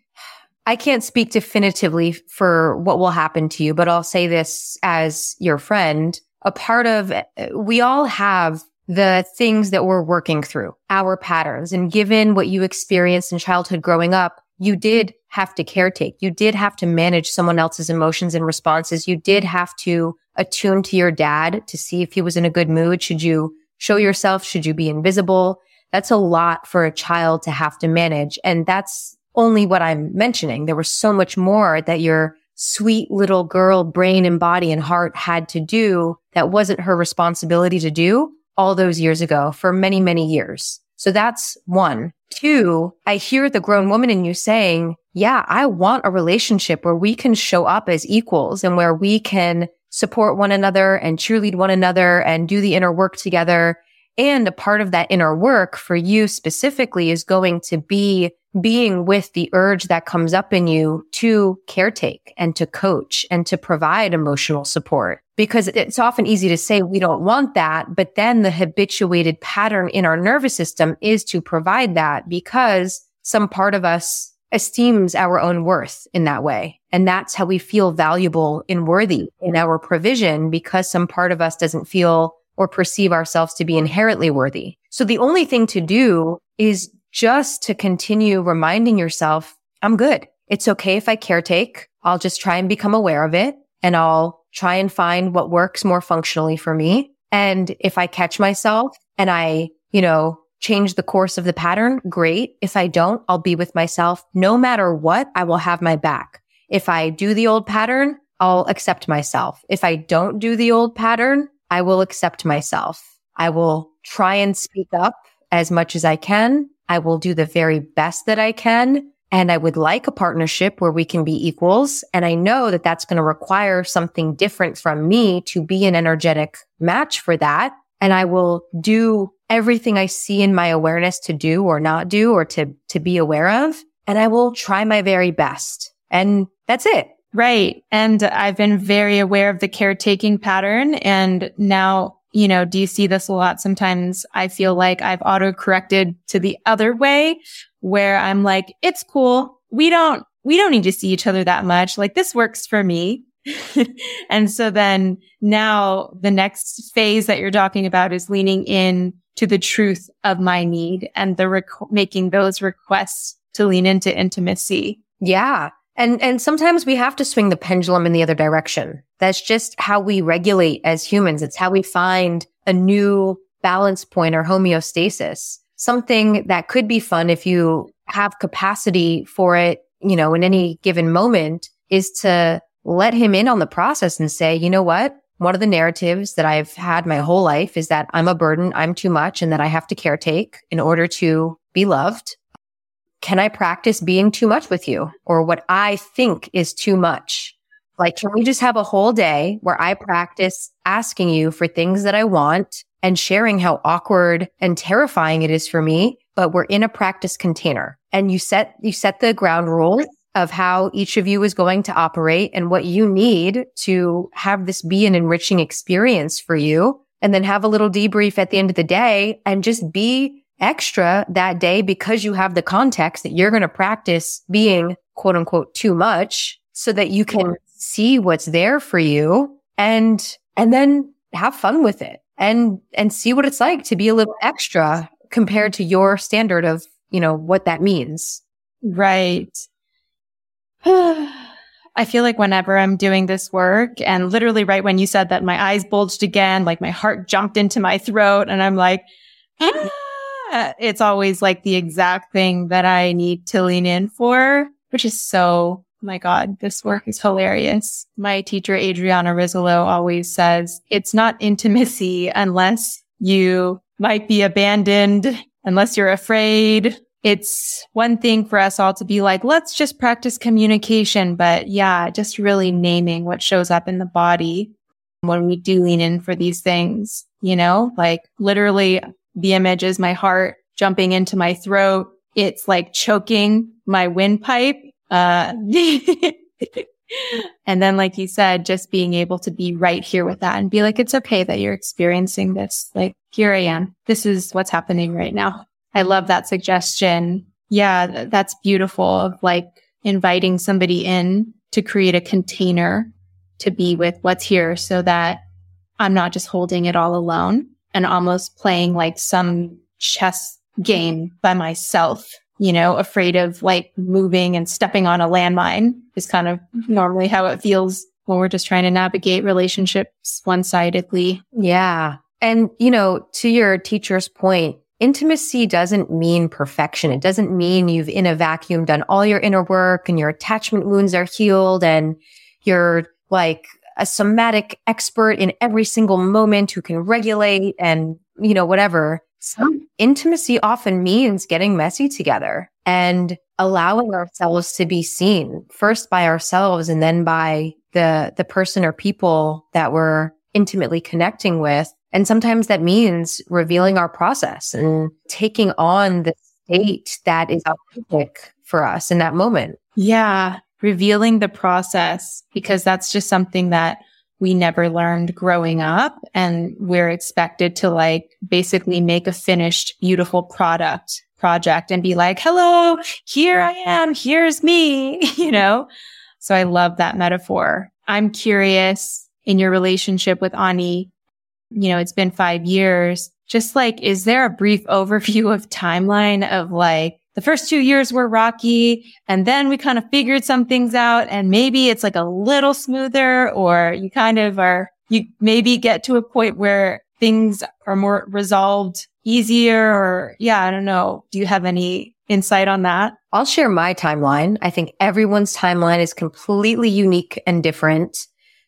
I can't speak definitively for what will happen to you, but I'll say this as your friend. A part of, we all have the things that we're working through, our patterns. And given what you experienced in childhood growing up, you did have to caretake. You did have to manage someone else's emotions and responses. You did have to attune to your dad to see if he was in a good mood. Should you show yourself? Should you be invisible? That's a lot for a child to have to manage. And that's only what I'm mentioning. There was so much more that your sweet little girl brain and body and heart had to do that wasn't her responsibility to do all those years ago for many, many years. So that's one. Two, I hear the grown woman in you saying, yeah, I want a relationship where we can show up as equals and where we can support one another and cheerlead one another and do the inner work together. And a part of that inner work for you specifically is going to be being with the urge that comes up in you to caretake and to coach and to provide emotional support. Because it's often easy to say we don't want that, but then the habituated pattern in our nervous system is to provide that because some part of us esteems our own worth in that way. And that's how we feel valuable and worthy in our provision because some part of us doesn't feel or perceive ourselves to be inherently worthy. So the only thing to do is just to continue reminding yourself, I'm good. It's okay if I caretake. I'll just try and become aware of it and I'll try and find what works more functionally for me. And if I catch myself and I, you know, change the course of the pattern, great. If I don't, I'll be with myself. No matter what, I will have my back. If I do the old pattern, I'll accept myself. If I don't do the old pattern, I will accept myself. I will try and speak up as much as I can I will do the very best that I can. And I would like a partnership where we can be equals. And I know that that's going to require something different from me to be an energetic match for that. And I will do everything I see in my awareness to do or not do or to, to be aware of. And I will try my very best. And that's it. Right. And I've been very aware of the caretaking pattern. And now you know, do you see this a lot? Sometimes I feel like I've auto corrected to the other way where I'm like, it's cool. We don't, we don't need to see each other that much. Like this works for me. and so then now the next phase that you're talking about is leaning in to the truth of my need and the rec- making those requests to lean into intimacy. Yeah. And, and sometimes we have to swing the pendulum in the other direction. That's just how we regulate as humans. It's how we find a new balance point or homeostasis. Something that could be fun if you have capacity for it, you know, in any given moment is to let him in on the process and say, you know what? One of the narratives that I've had my whole life is that I'm a burden, I'm too much, and that I have to caretake in order to be loved can I practice being too much with you or what I think is too much? Like, can we just have a whole day where I practice asking you for things that I want and sharing how awkward and terrifying it is for me, but we're in a practice container and you set, you set the ground rules of how each of you is going to operate and what you need to have this be an enriching experience for you. And then have a little debrief at the end of the day and just be extra that day because you have the context that you're going to practice being quote unquote too much so that you can see what's there for you and, and then have fun with it and, and see what it's like to be a little extra compared to your standard of, you know, what that means. Right. I feel like whenever I'm doing this work and literally right when you said that my eyes bulged again, like my heart jumped into my throat and I'm like, ah! it's always like the exact thing that I need to lean in for. which is so, oh my God, this work is hilarious. My teacher, Adriana Rizzolo, always says it's not intimacy unless you might be abandoned, unless you're afraid. It's one thing for us all to be like, let's just practice communication. But yeah, just really naming what shows up in the body when we do lean in for these things, you know, like literally the image is my heart jumping into my throat. It's like choking my windpipe. Uh, and then, like you said, just being able to be right here with that and be like, it's okay that you're experiencing this. Like, here I am. This is what's happening right now. I love that suggestion. Yeah, that's beautiful of like inviting somebody in to create a container to be with what's here so that I'm not just holding it all alone and almost playing like some chess game by myself, you know, afraid of like moving and stepping on a landmine is kind of normally how it feels when we're just trying to navigate relationships one sidedly. Yeah. And, you know, to your teacher's point, intimacy doesn't mean perfection. It doesn't mean you've in a vacuum done all your inner work and your attachment wounds are healed and you're like a somatic expert in every single moment who can regulate and, you know, whatever. Some intimacy often means getting messy together and allowing ourselves to be seen first by ourselves and then by the, the person or people that we're intimately connecting with. And sometimes that means revealing our process and taking on the state that is authentic for us in that moment. Yeah revealing the process because that's just something that we never learned growing up and we're expected to like basically make a finished beautiful product project and be like, hello, here I am. Here's me, you know? So I love that metaphor. I'm curious in your relationship with Ani, you know, it's been five years. Just like, is there a brief overview of timeline of like the first two years were rocky and then we kind of figured some things out and maybe it's like a little smoother or you kind of are, you maybe get to a point where things are more resolved easier or yeah, I don't know. Do you have any insight on that? I'll share my timeline. I think everyone's timeline is completely unique and different.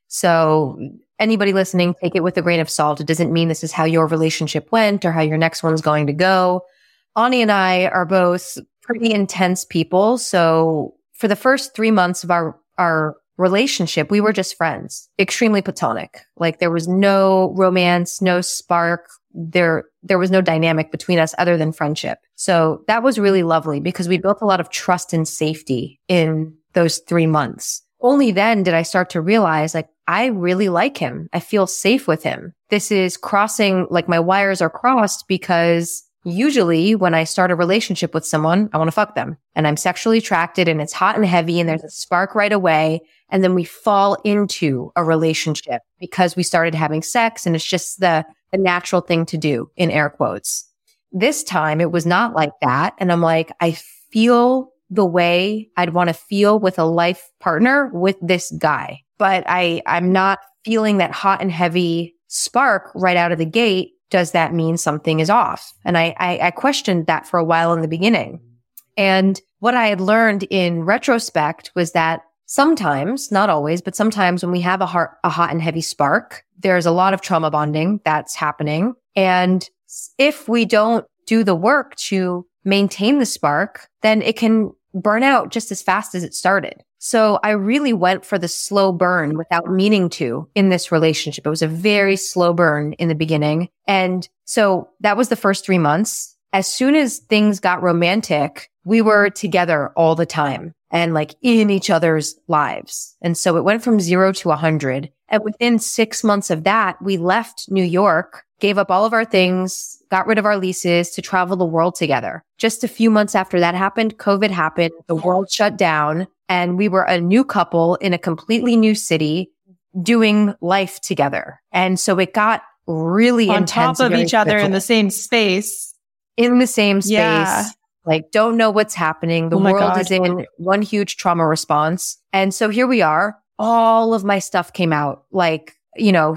So anybody listening, take it with a grain of salt. It doesn't mean this is how your relationship went or how your next one's going to go. Ani and I are both pretty intense people. So for the first three months of our, our relationship, we were just friends, extremely platonic. Like there was no romance, no spark. There, there was no dynamic between us other than friendship. So that was really lovely because we built a lot of trust and safety in those three months. Only then did I start to realize like, I really like him. I feel safe with him. This is crossing, like my wires are crossed because Usually when I start a relationship with someone, I want to fuck them and I'm sexually attracted and it's hot and heavy and there's a spark right away. And then we fall into a relationship because we started having sex and it's just the, the natural thing to do in air quotes. This time it was not like that. And I'm like, I feel the way I'd want to feel with a life partner with this guy, but I, I'm not feeling that hot and heavy spark right out of the gate does that mean something is off? And I, I, I questioned that for a while in the beginning. And what I had learned in retrospect was that sometimes, not always, but sometimes when we have a, heart, a hot and heavy spark, there's a lot of trauma bonding that's happening. And if we don't do the work to maintain the spark, then it can burn out just as fast as it started. So I really went for the slow burn without meaning to in this relationship. It was a very slow burn in the beginning. And so that was the first three months. As soon as things got romantic, we were together all the time and like in each other's lives. And so it went from zero to a hundred. And within six months of that, we left New York, gave up all of our things, got rid of our leases to travel the world together. Just a few months after that happened, COVID happened. The world shut down and we were a new couple in a completely new city doing life together. And so it got really on top of each other in the same space. In the same space. Yeah. Like don't know what's happening. The oh world God. is in one huge trauma response. And so here we are. All of my stuff came out like, you know,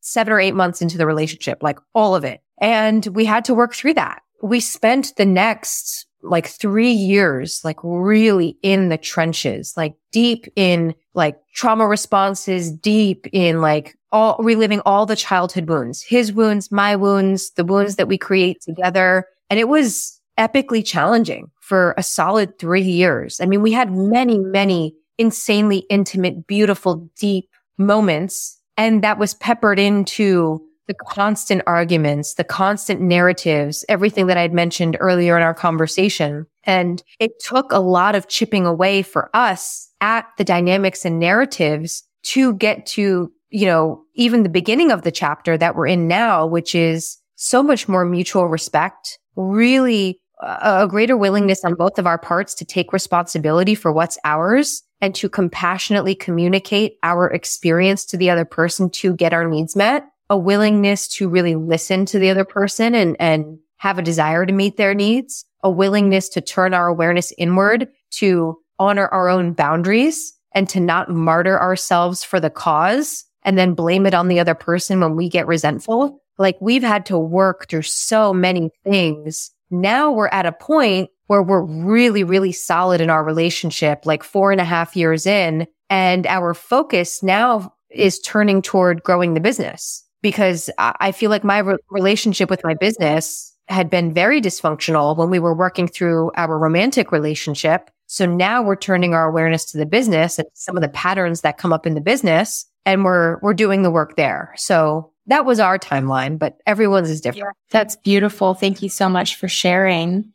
seven or eight months into the relationship, like all of it. And we had to work through that. We spent the next like three years, like really in the trenches, like deep in like trauma responses, deep in like all reliving all the childhood wounds, his wounds, my wounds, the wounds that we create together. And it was epically challenging for a solid three years. I mean, we had many, many insanely intimate, beautiful, deep moments. And that was peppered into the constant arguments, the constant narratives, everything that I had mentioned earlier in our conversation. And it took a lot of chipping away for us at the dynamics and narratives to get to, you know, even the beginning of the chapter that we're in now, which is so much more mutual respect, really a greater willingness on both of our parts to take responsibility for what's ours and to compassionately communicate our experience to the other person to get our needs met a willingness to really listen to the other person and, and have a desire to meet their needs, a willingness to turn our awareness inward, to honor our own boundaries and to not martyr ourselves for the cause and then blame it on the other person when we get resentful. Like we've had to work through so many things. Now we're at a point where we're really, really solid in our relationship, like four and a half years in. And our focus now is turning toward growing the business because I feel like my re- relationship with my business had been very dysfunctional when we were working through our romantic relationship. So now we're turning our awareness to the business and some of the patterns that come up in the business and we're we're doing the work there. So that was our timeline, but everyone's is different. That's beautiful. Thank you so much for sharing.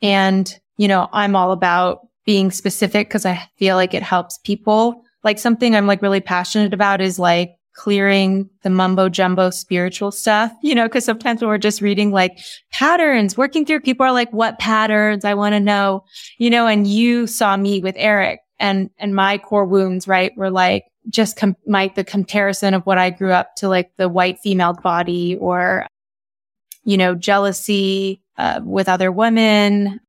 And, you know, I'm all about being specific because I feel like it helps people. Like something I'm like really passionate about is like clearing the mumbo jumbo spiritual stuff, you know, cause sometimes when we're just reading like patterns, working through people are like, what patterns? I want to know, you know, and you saw me with Eric and, and my core wounds, right? Were like just com- my, the comparison of what I grew up to like the white female body or, you know, jealousy uh, with other women,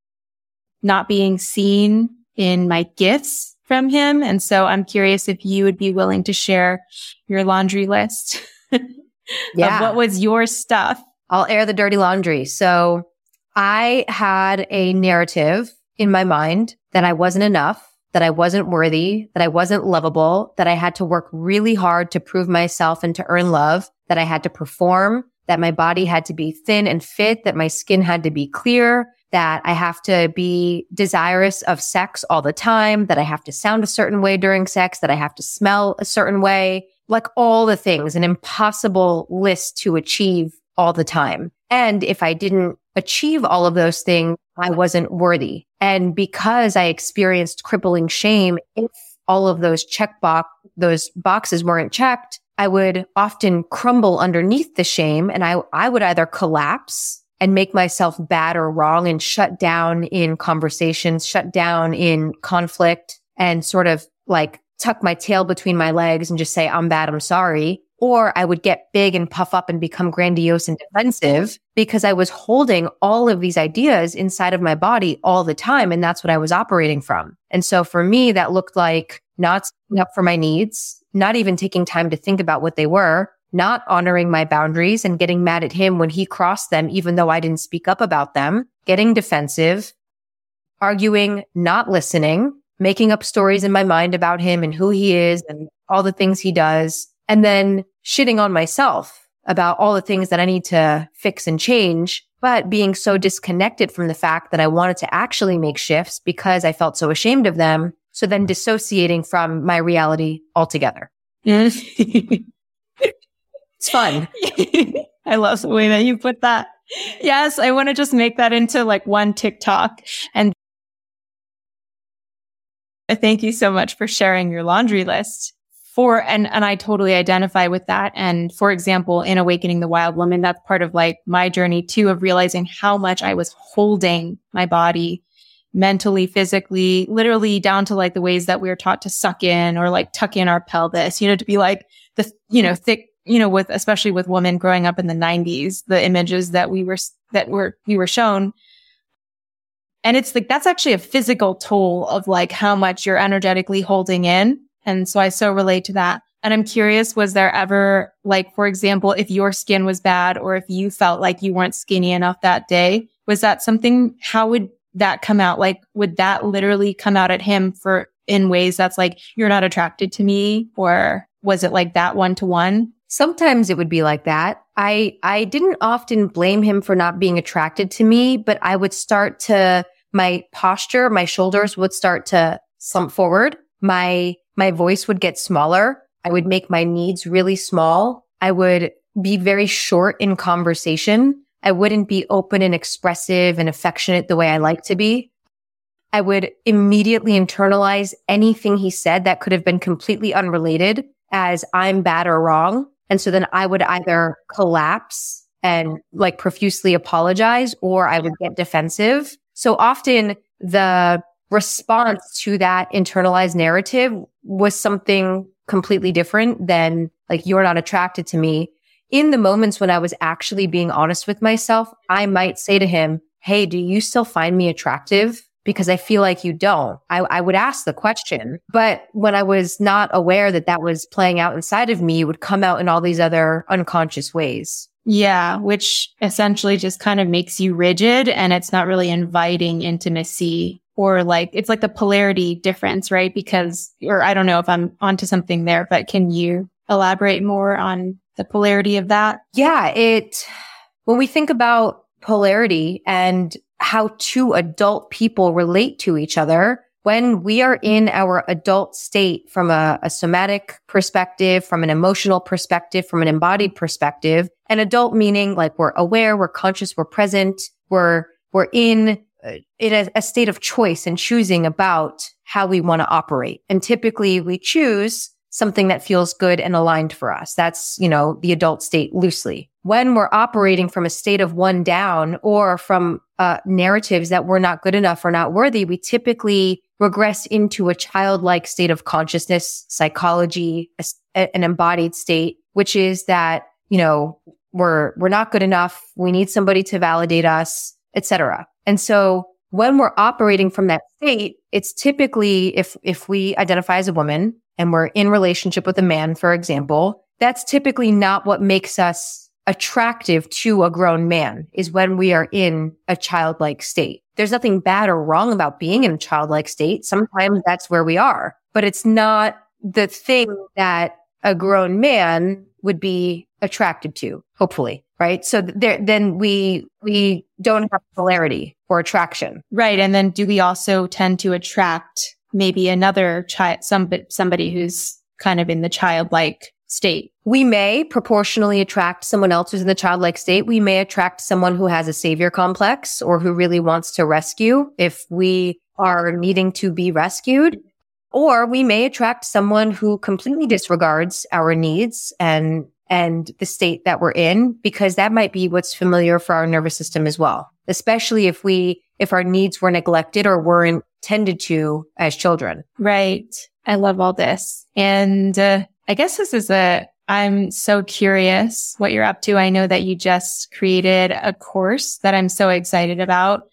not being seen in my gifts from him. And so I'm curious if you would be willing to share your laundry list yeah. of what was your stuff. I'll air the dirty laundry. So I had a narrative in my mind that I wasn't enough, that I wasn't worthy, that I wasn't lovable, that I had to work really hard to prove myself and to earn love, that I had to perform, that my body had to be thin and fit, that my skin had to be clear, that I have to be desirous of sex all the time, that I have to sound a certain way during sex, that I have to smell a certain way, like all the things, an impossible list to achieve all the time. And if I didn't achieve all of those things, I wasn't worthy. And because I experienced crippling shame, if all of those check box, those boxes weren't checked, I would often crumble underneath the shame and I, I would either collapse and make myself bad or wrong and shut down in conversations, shut down in conflict and sort of like tuck my tail between my legs and just say, I'm bad. I'm sorry. Or I would get big and puff up and become grandiose and defensive because I was holding all of these ideas inside of my body all the time. And that's what I was operating from. And so for me, that looked like not up for my needs, not even taking time to think about what they were, not honoring my boundaries and getting mad at him when he crossed them, even though I didn't speak up about them, getting defensive, arguing, not listening, making up stories in my mind about him and who he is and all the things he does, and then shitting on myself about all the things that I need to fix and change, but being so disconnected from the fact that I wanted to actually make shifts because I felt so ashamed of them. So then dissociating from my reality altogether. It's fun. I love the way that you put that. Yes, I want to just make that into like one TikTok. And thank you so much for sharing your laundry list. For and and I totally identify with that. And for example, in Awakening the Wild Woman, that's part of like my journey too of realizing how much I was holding my body mentally, physically, literally down to like the ways that we are taught to suck in or like tuck in our pelvis, you know, to be like the, you know, thick you know, with, especially with women growing up in the nineties, the images that we were, that were, we were shown. And it's like, that's actually a physical toll of like how much you're energetically holding in. And so I so relate to that. And I'm curious, was there ever like, for example, if your skin was bad or if you felt like you weren't skinny enough that day, was that something, how would, that come out? Like, would that literally come out at him for in ways that's like, you're not attracted to me? Or was it like that one to one? Sometimes it would be like that. I, I didn't often blame him for not being attracted to me, but I would start to, my posture, my shoulders would start to slump forward. My, my voice would get smaller. I would make my needs really small. I would be very short in conversation. I wouldn't be open and expressive and affectionate the way I like to be. I would immediately internalize anything he said that could have been completely unrelated as I'm bad or wrong. And so then I would either collapse and like profusely apologize or I would get defensive. So often the response to that internalized narrative was something completely different than like, you're not attracted to me. In the moments when I was actually being honest with myself, I might say to him, Hey, do you still find me attractive? because I feel like you don't. I, I, would ask the question, but when I was not aware that that was playing out inside of me, it would come out in all these other unconscious ways. Yeah, which essentially just kind of makes you rigid and it's not really inviting intimacy or like, it's like the polarity difference, right? Because, or I don't know if I'm onto something there, but can you elaborate more on the polarity of that? Yeah, it, when we think about polarity and how two adult people relate to each other when we are in our adult state from a, a, somatic perspective, from an emotional perspective, from an embodied perspective, an adult meaning like we're aware, we're conscious, we're present, we're, we're in, uh, in a, a state of choice and choosing about how we want to operate. And typically we choose something that feels good and aligned for us. That's, you know, the adult state loosely. When we're operating from a state of one down or from uh, narratives that we're not good enough or not worthy, we typically regress into a childlike state of consciousness, psychology, a, an embodied state, which is that, you know, we're, we're not good enough. We need somebody to validate us, etc. And so when we're operating from that state, it's typically if, if we identify as a woman, and we're in relationship with a man, for example, that's typically not what makes us attractive to a grown man is when we are in a childlike state. There's nothing bad or wrong about being in a childlike state. Sometimes that's where we are, but it's not the thing that a grown man would be attracted to, hopefully. Right. So there, then we, we don't have polarity or attraction. Right. And then do we also tend to attract maybe another child, some, somebody who's kind of in the childlike state. We may proportionally attract someone else who's in the childlike state. We may attract someone who has a savior complex or who really wants to rescue if we are needing to be rescued. Or we may attract someone who completely disregards our needs and and the state that we're in because that might be what's familiar for our nervous system as well. Especially if we if our needs were neglected or weren't tended to as children. Right. I love all this. And uh, I guess this is a, I'm so curious what you're up to. I know that you just created a course that I'm so excited about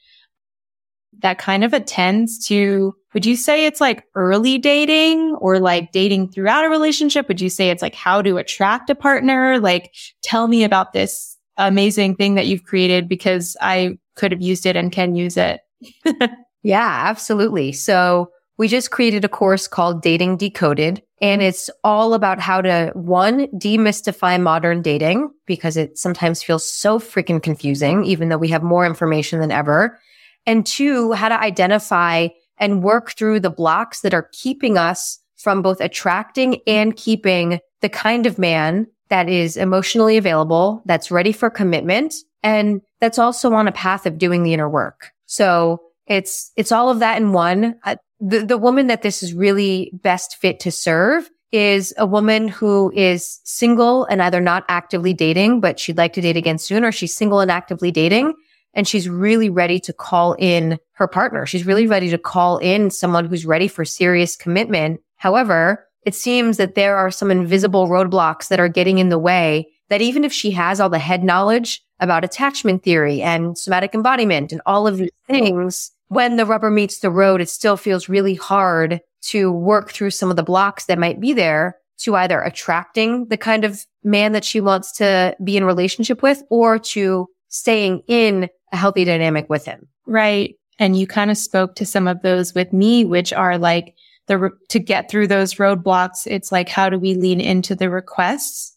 that kind of attends to, would you say it's like early dating or like dating throughout a relationship? Would you say it's like how to attract a partner? Like tell me about this amazing thing that you've created because I could have used it and can use it. Yeah, absolutely. So we just created a course called Dating Decoded, and it's all about how to one, demystify modern dating because it sometimes feels so freaking confusing, even though we have more information than ever. And two, how to identify and work through the blocks that are keeping us from both attracting and keeping the kind of man that is emotionally available, that's ready for commitment, and that's also on a path of doing the inner work. So it's, it's all of that in one. Uh, the, the woman that this is really best fit to serve is a woman who is single and either not actively dating, but she'd like to date again soon, or she's single and actively dating. And she's really ready to call in her partner. She's really ready to call in someone who's ready for serious commitment. However, it seems that there are some invisible roadblocks that are getting in the way that even if she has all the head knowledge about attachment theory and somatic embodiment and all of these things, when the rubber meets the road, it still feels really hard to work through some of the blocks that might be there to either attracting the kind of man that she wants to be in relationship with or to staying in a healthy dynamic with him. Right. And you kind of spoke to some of those with me, which are like the, to get through those roadblocks. It's like, how do we lean into the requests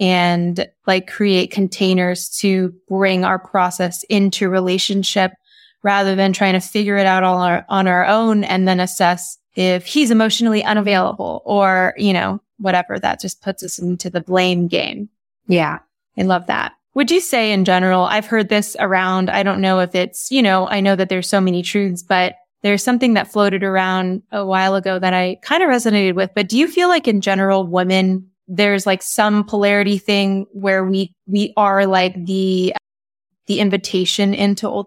and like create containers to bring our process into relationship rather than trying to figure it out all our, on our own and then assess if he's emotionally unavailable or, you know, whatever. That just puts us into the blame game. Yeah. I love that. Would you say in general, I've heard this around, I don't know if it's, you know, I know that there's so many truths, but there's something that floated around a while ago that I kind of resonated with. But do you feel like in general, women, there's like some polarity thing where we, we are like the, the invitation into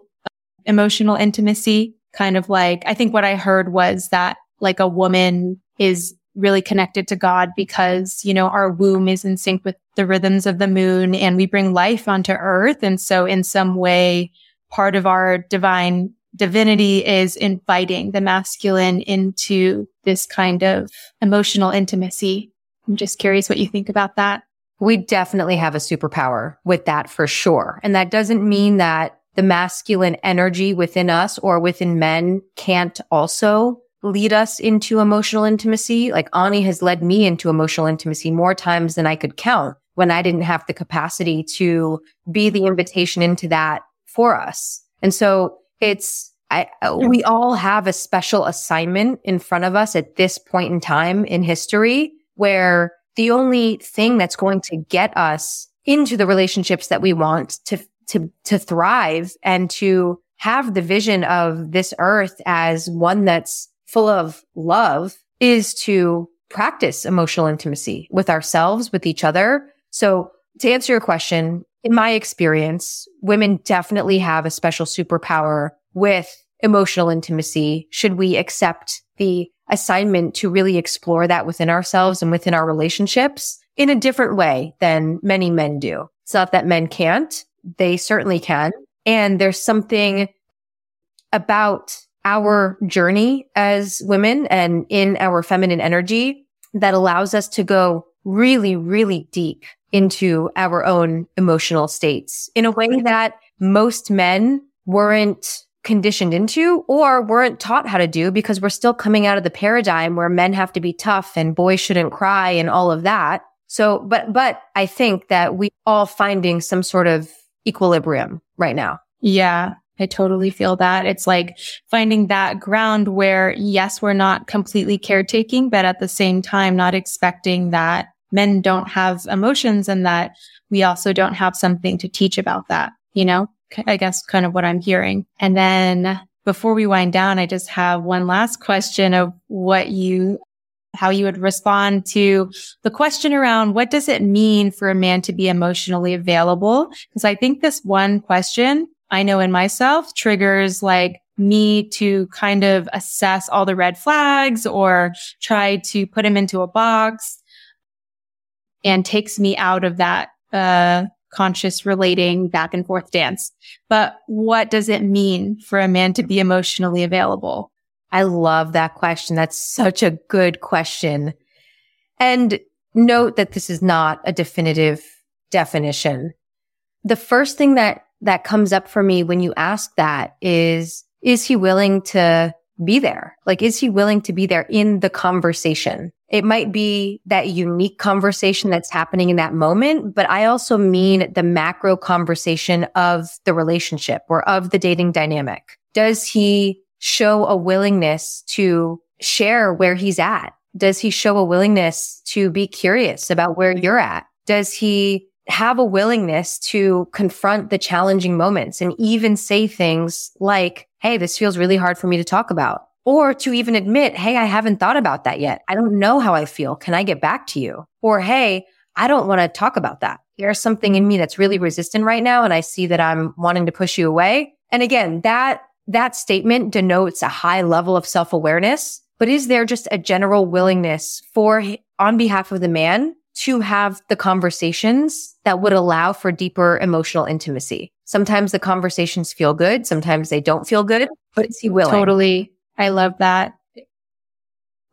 emotional intimacy, kind of like, I think what I heard was that like a woman is really connected to God because, you know, our womb is in sync with the rhythms of the moon and we bring life onto earth. And so in some way, part of our divine divinity is inviting the masculine into this kind of emotional intimacy. I'm just curious what you think about that. We definitely have a superpower with that for sure. And that doesn't mean that the masculine energy within us or within men can't also lead us into emotional intimacy. Like Ani has led me into emotional intimacy more times than I could count when I didn't have the capacity to be the invitation into that for us. And so it's, I, we all have a special assignment in front of us at this point in time in history where the only thing that's going to get us into the relationships that we want to to, to thrive and to have the vision of this earth as one that's full of love is to practice emotional intimacy with ourselves, with each other. So to answer your question, in my experience, women definitely have a special superpower with emotional intimacy. Should we accept the assignment to really explore that within ourselves and within our relationships in a different way than many men do? It's not that men can't, they certainly can. And there's something about our journey as women and in our feminine energy that allows us to go really, really deep into our own emotional states in a way that most men weren't conditioned into or weren't taught how to do because we're still coming out of the paradigm where men have to be tough and boys shouldn't cry and all of that. So, but, but I think that we all finding some sort of equilibrium right now. Yeah. I totally feel that. It's like finding that ground where, yes, we're not completely caretaking, but at the same time, not expecting that men don't have emotions and that we also don't have something to teach about that, you know? I guess kind of what I'm hearing. And then before we wind down, I just have one last question of what you how you would respond to the question around what does it mean for a man to be emotionally available? Because I think this one question I know in myself triggers like me to kind of assess all the red flags or try to put them into a box and takes me out of that, uh, conscious relating back and forth dance. But what does it mean for a man to be emotionally available? I love that question. That's such a good question. And note that this is not a definitive definition. The first thing that, that comes up for me when you ask that is, is he willing to be there? Like, is he willing to be there in the conversation? It might be that unique conversation that's happening in that moment, but I also mean the macro conversation of the relationship or of the dating dynamic. Does he show a willingness to share where he's at? Does he show a willingness to be curious about where you're at? Does he have a willingness to confront the challenging moments and even say things like, Hey, this feels really hard for me to talk about. Or to even admit, Hey, I haven't thought about that yet. I don't know how I feel. Can I get back to you? Or, Hey, I don't want to talk about that. There's something in me that's really resistant right now. And I see that I'm wanting to push you away. And again, that that statement denotes a high level of self awareness, but is there just a general willingness for, on behalf of the man to have the conversations that would allow for deeper emotional intimacy? Sometimes the conversations feel good. Sometimes they don't feel good, but is he willing? Totally. I love that.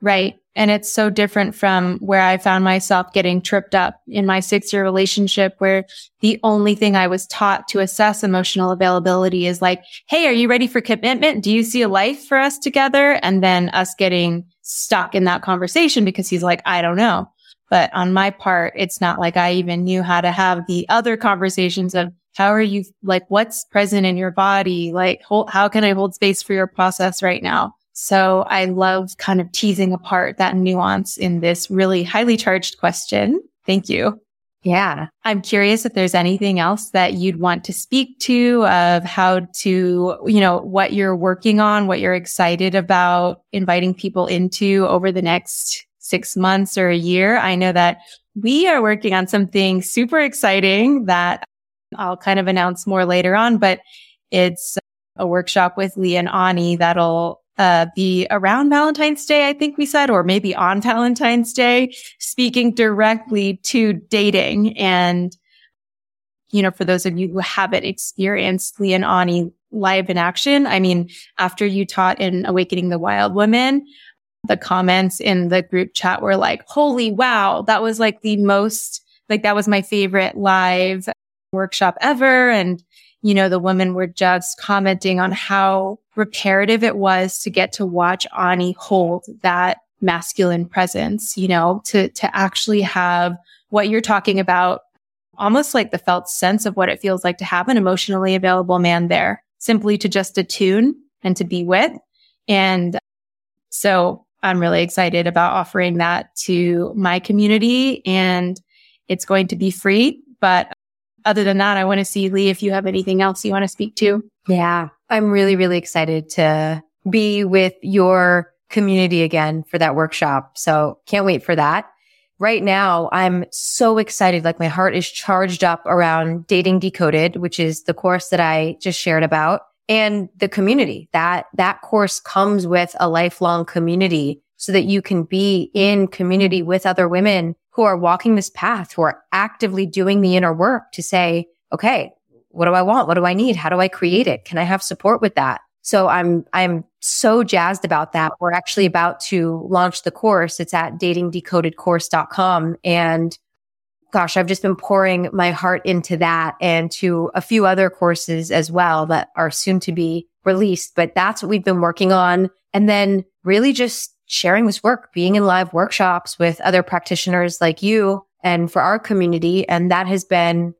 Right. And it's so different from where I found myself getting tripped up in my six year relationship where the only thing I was taught to assess emotional availability is like, Hey, are you ready for commitment? Do you see a life for us together? And then us getting stuck in that conversation because he's like, I don't know. But on my part, it's not like I even knew how to have the other conversations of how are you, like, what's present in your body? Like, hold, how can I hold space for your process right now? So I love kind of teasing apart that nuance in this really highly charged question. Thank you. Yeah. I'm curious if there's anything else that you'd want to speak to of how to, you know, what you're working on, what you're excited about inviting people into over the next six months or a year. I know that we are working on something super exciting that I'll kind of announce more later on, but it's a workshop with Lee and Ani that'll uh, be around Valentine's Day, I think we said, or maybe on Valentine's Day, speaking directly to dating. And, you know, for those of you who haven't experienced Lee and Ani live in action, I mean, after you taught in Awakening the Wild Woman, the comments in the group chat were like, holy wow, that was like the most, like that was my favorite live workshop ever. And, you know, the women were just commenting on how reparative it was to get to watch Ani hold that masculine presence, you know, to, to actually have what you're talking about, almost like the felt sense of what it feels like to have an emotionally available man there, simply to just attune and to be with. And so I'm really excited about offering that to my community and it's going to be free. But other than that, I want to see Lee if you have anything else you want to speak to. Yeah, I'm really, really excited to be with your community again for that workshop. So can't wait for that. Right now, I'm so excited. Like my heart is charged up around dating decoded, which is the course that I just shared about and the community that that course comes with a lifelong community so that you can be in community with other women who are walking this path, who are actively doing the inner work to say, okay, what do I want? What do I need? How do I create it? Can I have support with that? So I'm, I'm so jazzed about that. We're actually about to launch the course. It's at datingdecodedcourse.com. And gosh, I've just been pouring my heart into that and to a few other courses as well that are soon to be released. But that's what we've been working on. And then really just sharing this work, being in live workshops with other practitioners like you and for our community. And that has been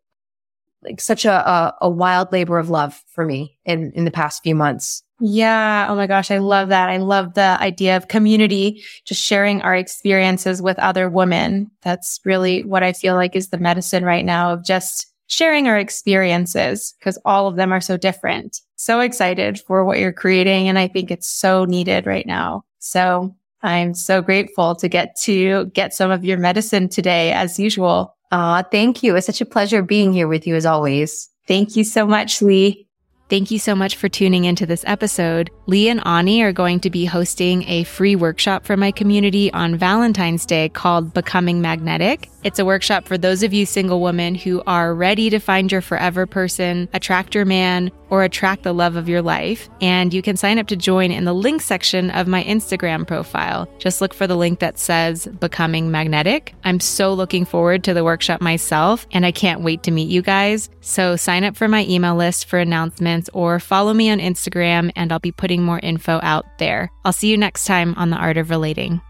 like such a, a, a wild labor of love for me in, in the past few months. Yeah. Oh my gosh. I love that. I love the idea of community, just sharing our experiences with other women. That's really what I feel like is the medicine right now of just sharing our experiences because all of them are so different. So excited for what you're creating. And I think it's so needed right now. So I'm so grateful to get to get some of your medicine today as usual. Ah, thank you. It's such a pleasure being here with you as always. Thank you so much, Lee. Thank you so much for tuning into this episode. Lee and Ani are going to be hosting a free workshop for my community on Valentine's Day called Becoming Magnetic. It's a workshop for those of you single women who are ready to find your forever person, attract your man, or attract the love of your life. And you can sign up to join in the link section of my Instagram profile. Just look for the link that says Becoming Magnetic. I'm so looking forward to the workshop myself, and I can't wait to meet you guys. So sign up for my email list for announcements or follow me on Instagram, and I'll be putting more info out there. I'll see you next time on The Art of Relating.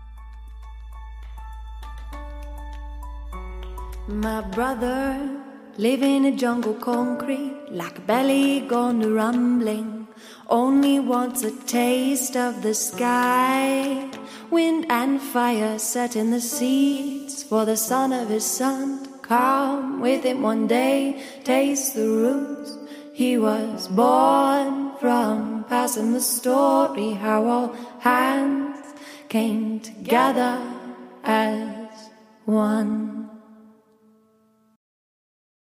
My brother live in a jungle concrete like a belly gone to rumbling. Only wants a taste of the sky. Wind and fire set in the seeds for the son of his son to come with him one day. Taste the roots he was born from. Passing the story how all hands came together as one.